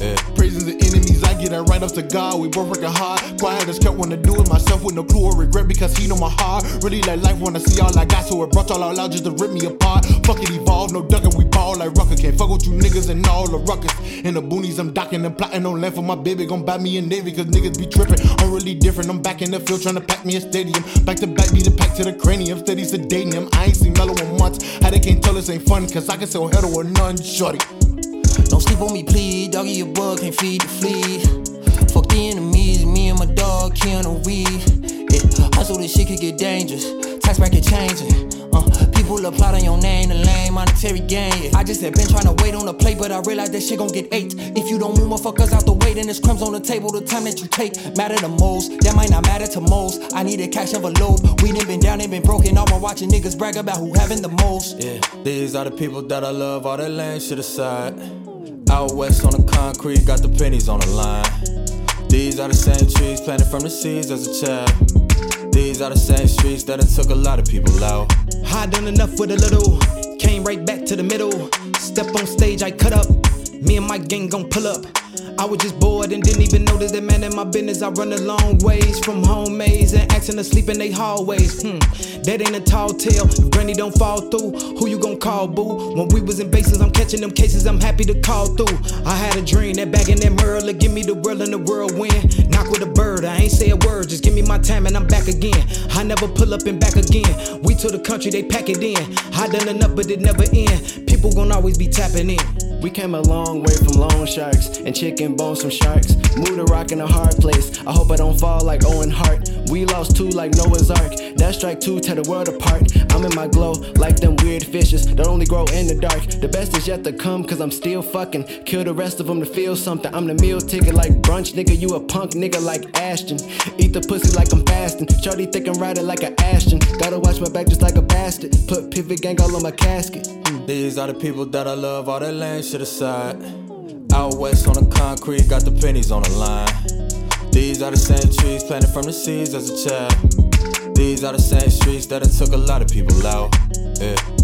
Yeah. Praising the enemies, I get it right up to God. We both working hard. Quiet as kept wanna do it myself with no clue or regret because he know my heart. Really like life, wanna see all I got, so it brought all out loud just to rip me apart. Fuck it, evolve, no ducking, we ball like rucker. Can't fuck with you niggas and all the ruckus. In the boonies, I'm docking and plotting on land for my baby. Gon' buy me a navy cause niggas be tripping. I'm really different, I'm back in the field trying to pack me a stadium. Back to back, be the pack to the cranium. Steady sedating him. I ain't seen mellow in months. How they can't tell this ain't fun cause I can sell head or none, shorty. Don't sleep on me, please. Doggy, your bug can't feed the flea. Fuck the enemies, me and my dog, Keanu Reeves. Yeah, hustle this shit could get dangerous. Tax bracket changing. Uh, people applaud on your name, the lame monetary gain. Yeah. I just have been trying to wait on the plate, but I realized that shit gon' get ate. If you don't move motherfuckers out the way, then there's crumbs on the table. The time that you take matter the most. That might not matter to most. I need a cash envelope. We done been down and been broken. All my watching niggas brag about who having the most. Yeah, these are the people that I love, all that land shit aside. Out west on the concrete, got the pennies on the line. These are the same trees planted from the seeds as a child. These are the same streets that it took a lot of people out. I done enough with a little. Came right back to the middle. Step on stage, I cut up. Me and my gang gon' pull up. I was just bored and didn't even notice that man in my business. I run a long ways from home maze and asking to sleep in they hallways. Hmm, that ain't a tall tale. If granny don't fall through, who you gon' call, boo? When we was in bases, I'm catching them cases. I'm happy to call through. I had a dream that back in that Merle, give me the world in the whirlwind. Knock with a bird, I ain't say a word. Just give me my time and I'm back again. I never pull up and back again. We to the country, they pack it in. I done enough, but it never end. People people gon' always be tapping in. We came a long way from loan sharks and chicken bones from sharks. Moved to rock in a hard place. I hope I don't fall like Owen Hart. We lost two like Noah's Ark. That strike two tear the world apart. I'm in my glow like them weird fishes that only grow in the dark. The best is yet to come cause I'm still fucking. Kill the rest of them to feel something. I'm the meal ticket like brunch, nigga. You a punk nigga like Ashton. Eat the pussy like I'm fasting. Shorty thick and ride it like a Ashton. Gotta watch my back just like a bastard. Put pivot gang all on my casket. These are the people that I love, all that land shit aside. Out west on the concrete, got the pennies on the line. These are the same trees planted from the seeds as a child. These are the same streets that it took a lot of people out. Yeah.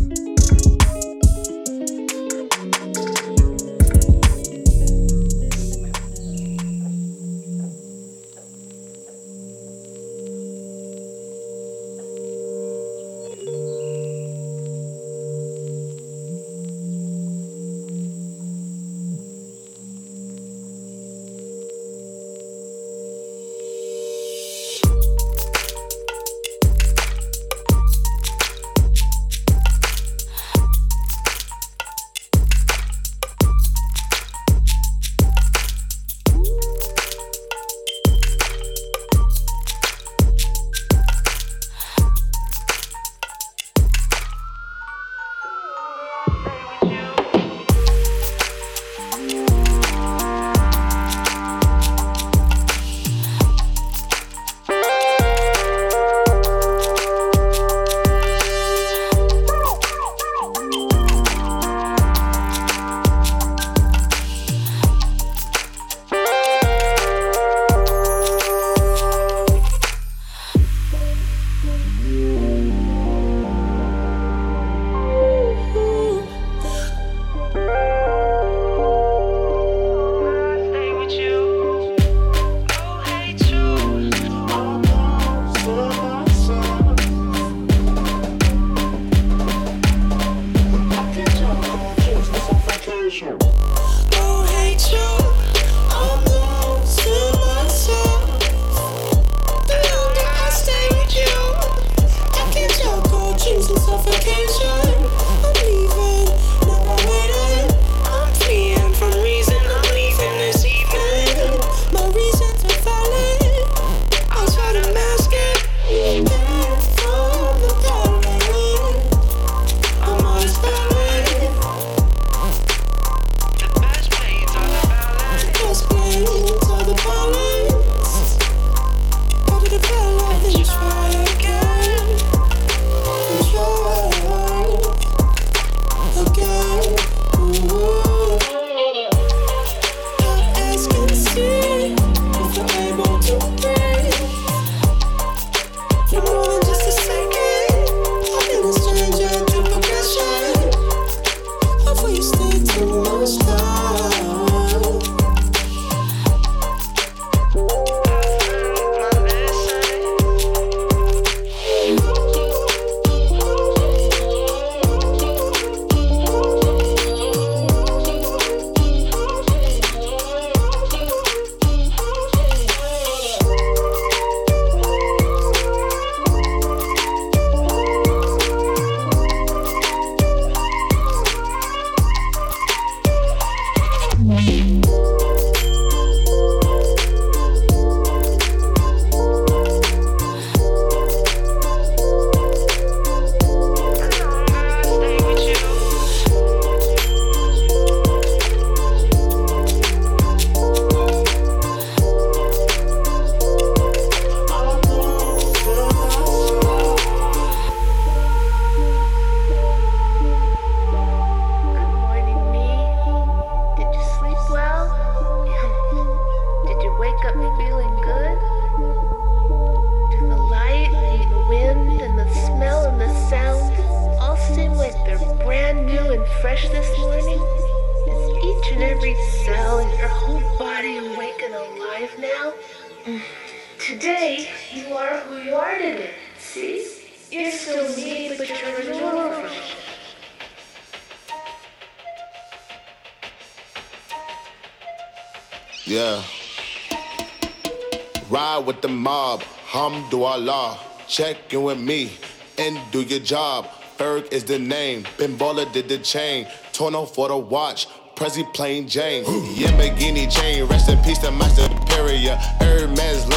In with me and do your job. Ferg is the name. Ben Baller did the chain. Torno for the watch. Prezi plain Jane. Yamborghini chain. Rest in peace to my superior. Hermes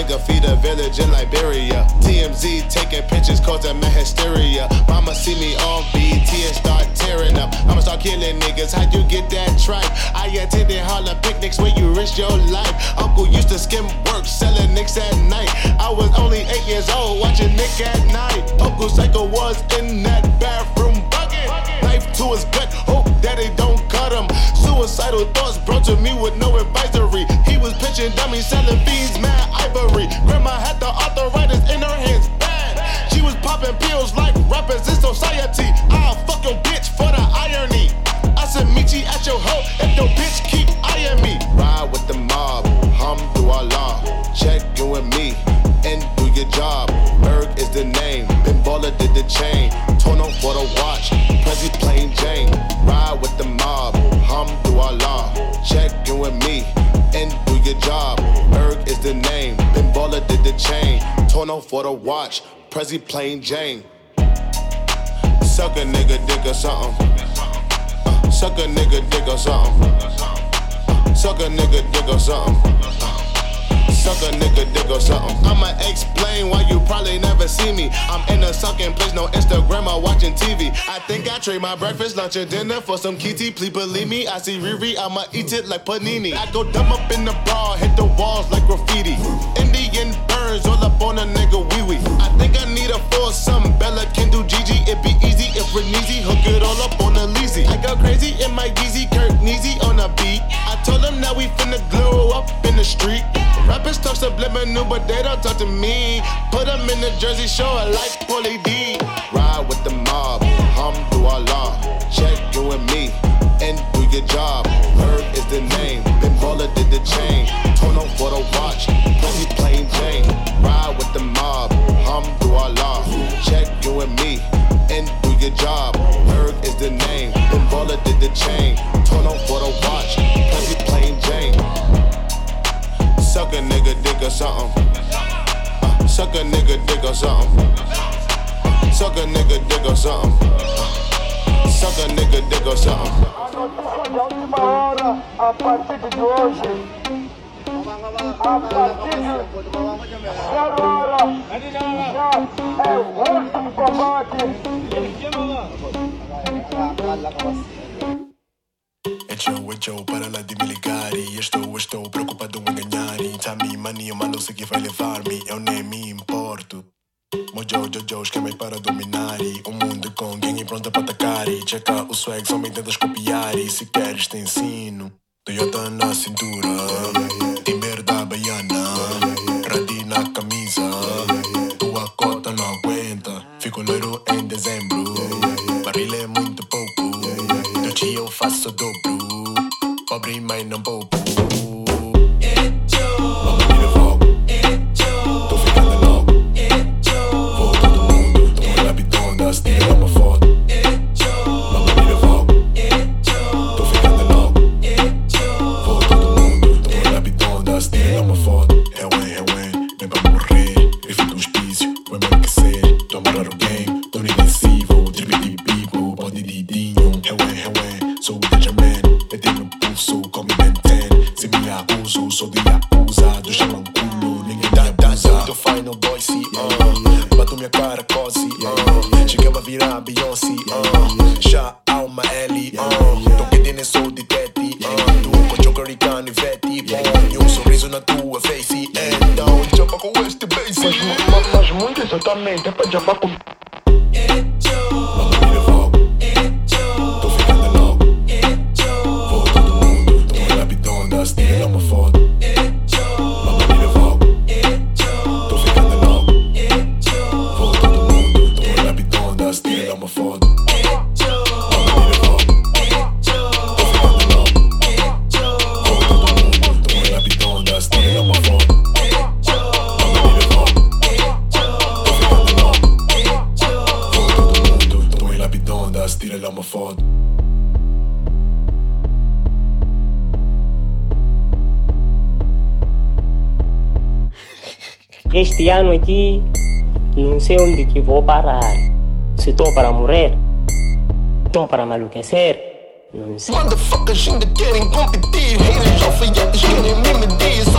Feed a village in Liberia. TMZ taking pictures causing my hysteria. Mama see me on BT and start tearing up. I'ma start killing niggas. How'd you get that tripe? I attended Harlem picnics where you risk your life. Uncle used to skim work selling nicks at night. I was only eight years old watching Nick at night. Uncle Psycho was in that bathroom bucket. Knife to his gut. Hope daddy don't cut him. Suicidal thoughts brought to me with no advisory. Dummies, selling fiends, mad ivory. Grandma had the arthritis in her hands, bad. She was popping pills like rappers in society. I'll for the watch, Prezi plain Jane. Suck a nigga dick or something. Uh, suck a nigga dick or something. Uh, suck a nigga dick or something. Suck a nigga dick or something. I'ma explain why you probably never see me. I'm in a sucking place, no Instagram or watching TV. I think I trade my breakfast, lunch, and dinner for some kitty. Please believe me, I see Riri, I'ma eat it like panini. I go dumb up in the bra, hit the walls like graffiti. Indian burns all up on a nigga easy if Reneezy hook it all up on a Leezy. I go crazy in my Yeezy, Kirk Neezy on a beat. I told them that we finna glow up in the street. Rappers talk subliminal, but they don't talk to me. Put them in the Jersey show Shore like Pauly D. Ride with the or something. Suck a nigga dick or something. Suck a nigga dick or something. Da última hora, a partir de hoje, a partir de zero hora, é o último combate. É Joe, para lá de me ligar e estou, estou preocupado em ganhar e tá me mania, mas não sei que vai levar-me, eu nem me importo. Mojo, Jojo, esquema para dominar e o mundo com gangue pronta para atacar e checa o swag, só me tentas copiar e se queres te ensino. Toyota na cintura, Timber da Baiana, Radi na camisa, tua cota não aguenta, fico loiro em dezembro, barril é muito pouco, do dia eu faço dobro, pobre mas não pouco. que vou parar. Se tô para morrer, tô para enlouquecer. Motherfuckers ainda querem competir, haters alfaiates querem me medir.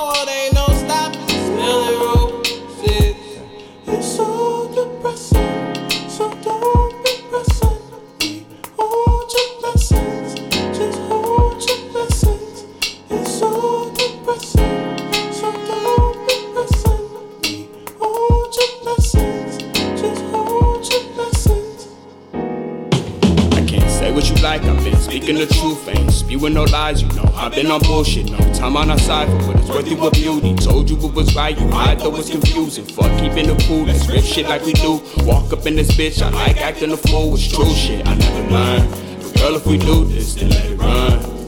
forward, ain't no stopping. Spilling roses. It's so depressing, so don't be pressing. We hold your blessings, just hold your blessings. It's so depressing, so don't be pressing. We hold your blessings, just hold your blessings. I can't say what you like, I've been speaking the truth, ain't spewing no lies, you know. I've been on bullshit, no time on our side, but it's worth it with beauty. Told you it was right, you lied, though it's confusing. Fuck keeping the cool, let's rip shit like we do. Walk up in this bitch, I like acting a fool, it's true shit, I never learned. But girl, if we do this, then let it run.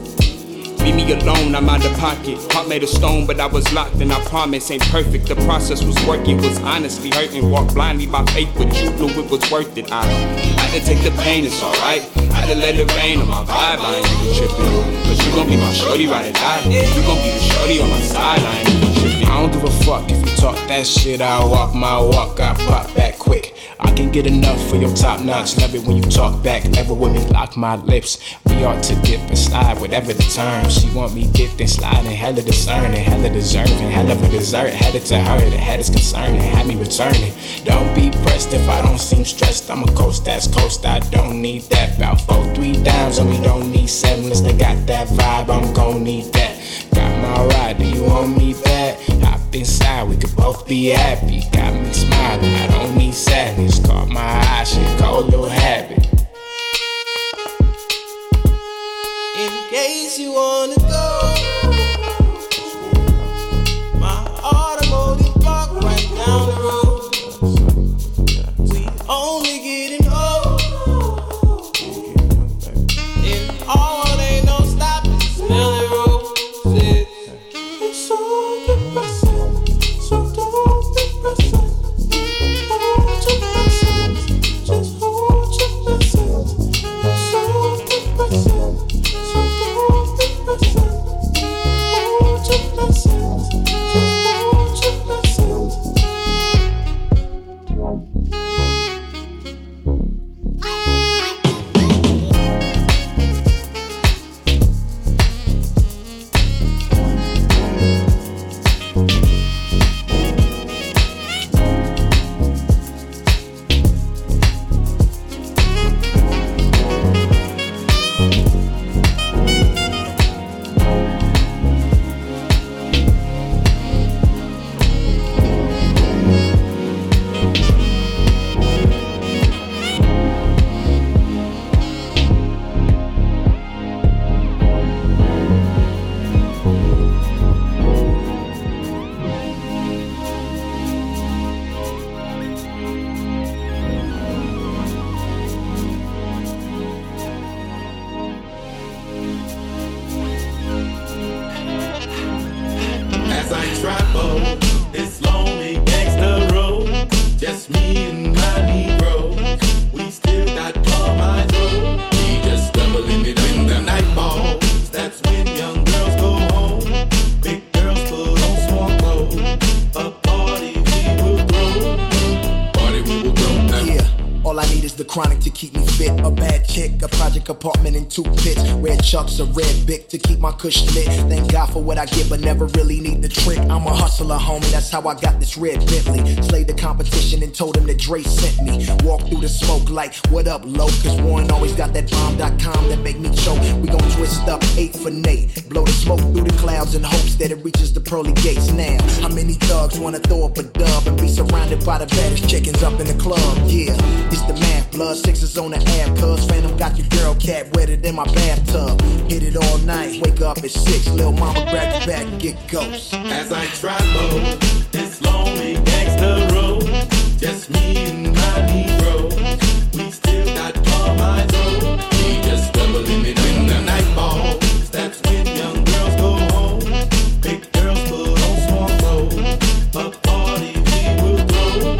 Leave me alone, I'm out of pocket. Heart made of stone, but I was locked, and I promise ain't perfect. The process was working, was honestly hurting. Walk blindly by faith, but you knew it was worth it. I had to take the pain, it's alright. To let it rain on my vibe. But you gon' be my shorty, or die. You gon' be the shorty on my side, I don't give a fuck if you talk that shit. I walk my walk, I pop back. I can get enough for your top notch. Love it when you talk back. Never me, lock my lips. We ought to dip and slide, whatever the term. She want me dipped and sliding, hella discerning, hella deserving, hell of a dessert. Had it to her, the head is concerning, had me returning. Don't be pressed if I don't seem stressed. I'm a coast that's coast, I don't need that. About four, three dimes, and we don't need seven. Unless they got that vibe, I'm gon' need that. Got my ride, do you want me back? Hop inside, we could both be happy. Got me smiling, I don't need sadness. Caught my eye, shit, cold little habit. In case you wanna go, lit. Thank God for what I get, but never really I'm a hustler, homie. That's how I got this red Bentley. Slayed the competition and told him that Dre sent me. Walk through the smoke like, what up, low? Cause Warren always got that bomb.com that make me choke. We gon' twist up eight for Nate. Blow the smoke through the clouds in hopes that it reaches the pearly gates now. How many thugs wanna throw up a dub and be surrounded by the baddest chickens up in the club? Yeah, it's the math. Blood sixes on the app, cuz Phantom got your girl cat wetter in my bathtub. Hit it all night, wake up at six. Lil' mama grab the back get ghosts. As I travel this lonely gangster road, just me and my Negro. We still got all my dough. We just doubling it in the night balls. That's when young girls go home. Big girls put on small clothes. A party we will throw.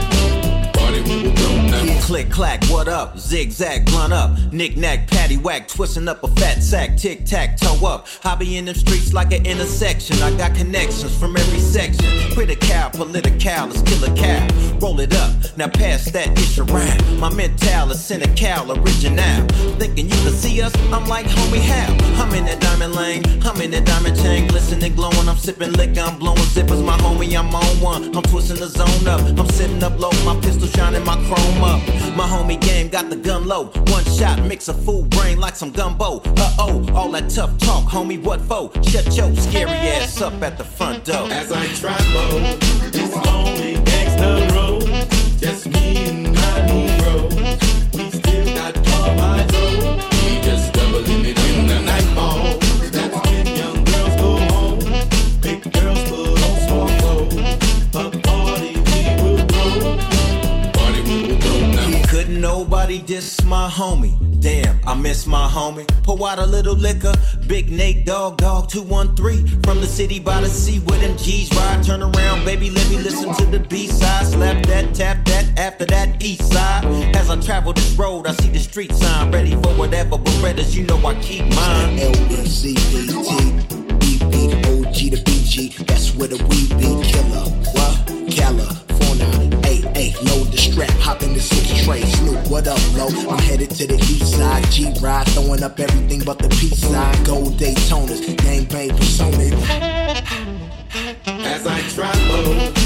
Party we will throw now. Click clack, up? Zigzag, blunt up. Knick knack, patty whack, twisting up a fat sack. Tic tac, toe up. Be in them streets like an intersection. I got connections from every section. Critical, political, let's kill a cow. Roll it up, now pass that ish around. My mental is cynical, original. Thinking you can see us? I'm like, homie, how? I'm in that diamond lane, I'm in that diamond chain, glistening, glowing. I'm sipping liquor, I'm blowing zippers. My homie, I'm on one. I'm twisting the zone up. I'm sitting up low, my pistol shining, my chrome up. My homie got the gun low. One shot, mix a fool brain like some gumbo. Uh oh, all that tough talk, homie, what for? Shut your scary ass up at the front door. As I travel this lonely Nobody diss my homie. Damn, I miss my homie. Pour out a little liquor. Big Nate Dogg Dog 213. From the city by the sea with them G's ride. Turn around, baby, let me listen to the B side. Slap that, tap that, after that, east side. As I travel this road, I see the street sign. Ready for whatever but ready as you know I keep mine. LBCBT. BP, the OG, the BG. That's where the we be. Killer, what? California. Hey, load the strap, hop in the six tray. Snoop, what up, low? I'm headed to the east side. G ride, throwing up everything but the peace sign. Gold Daytonas, gang bang persona. As I travel.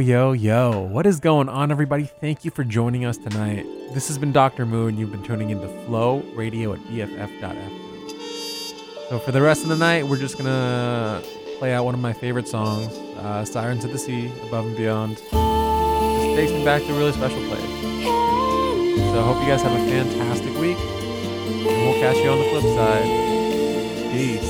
yo, yo. What is going on, everybody? Thank you for joining us tonight. This has been Dr. Moo, and you've been tuning into Flow Radio at BFF.FM. So, for the rest of the night, we're just gonna play out one of my favorite songs, uh, Sirens of the Sea, Above and Beyond. This takes me back to a really special place. So, I hope you guys have a fantastic week, and we'll catch you on the flip side. Peace.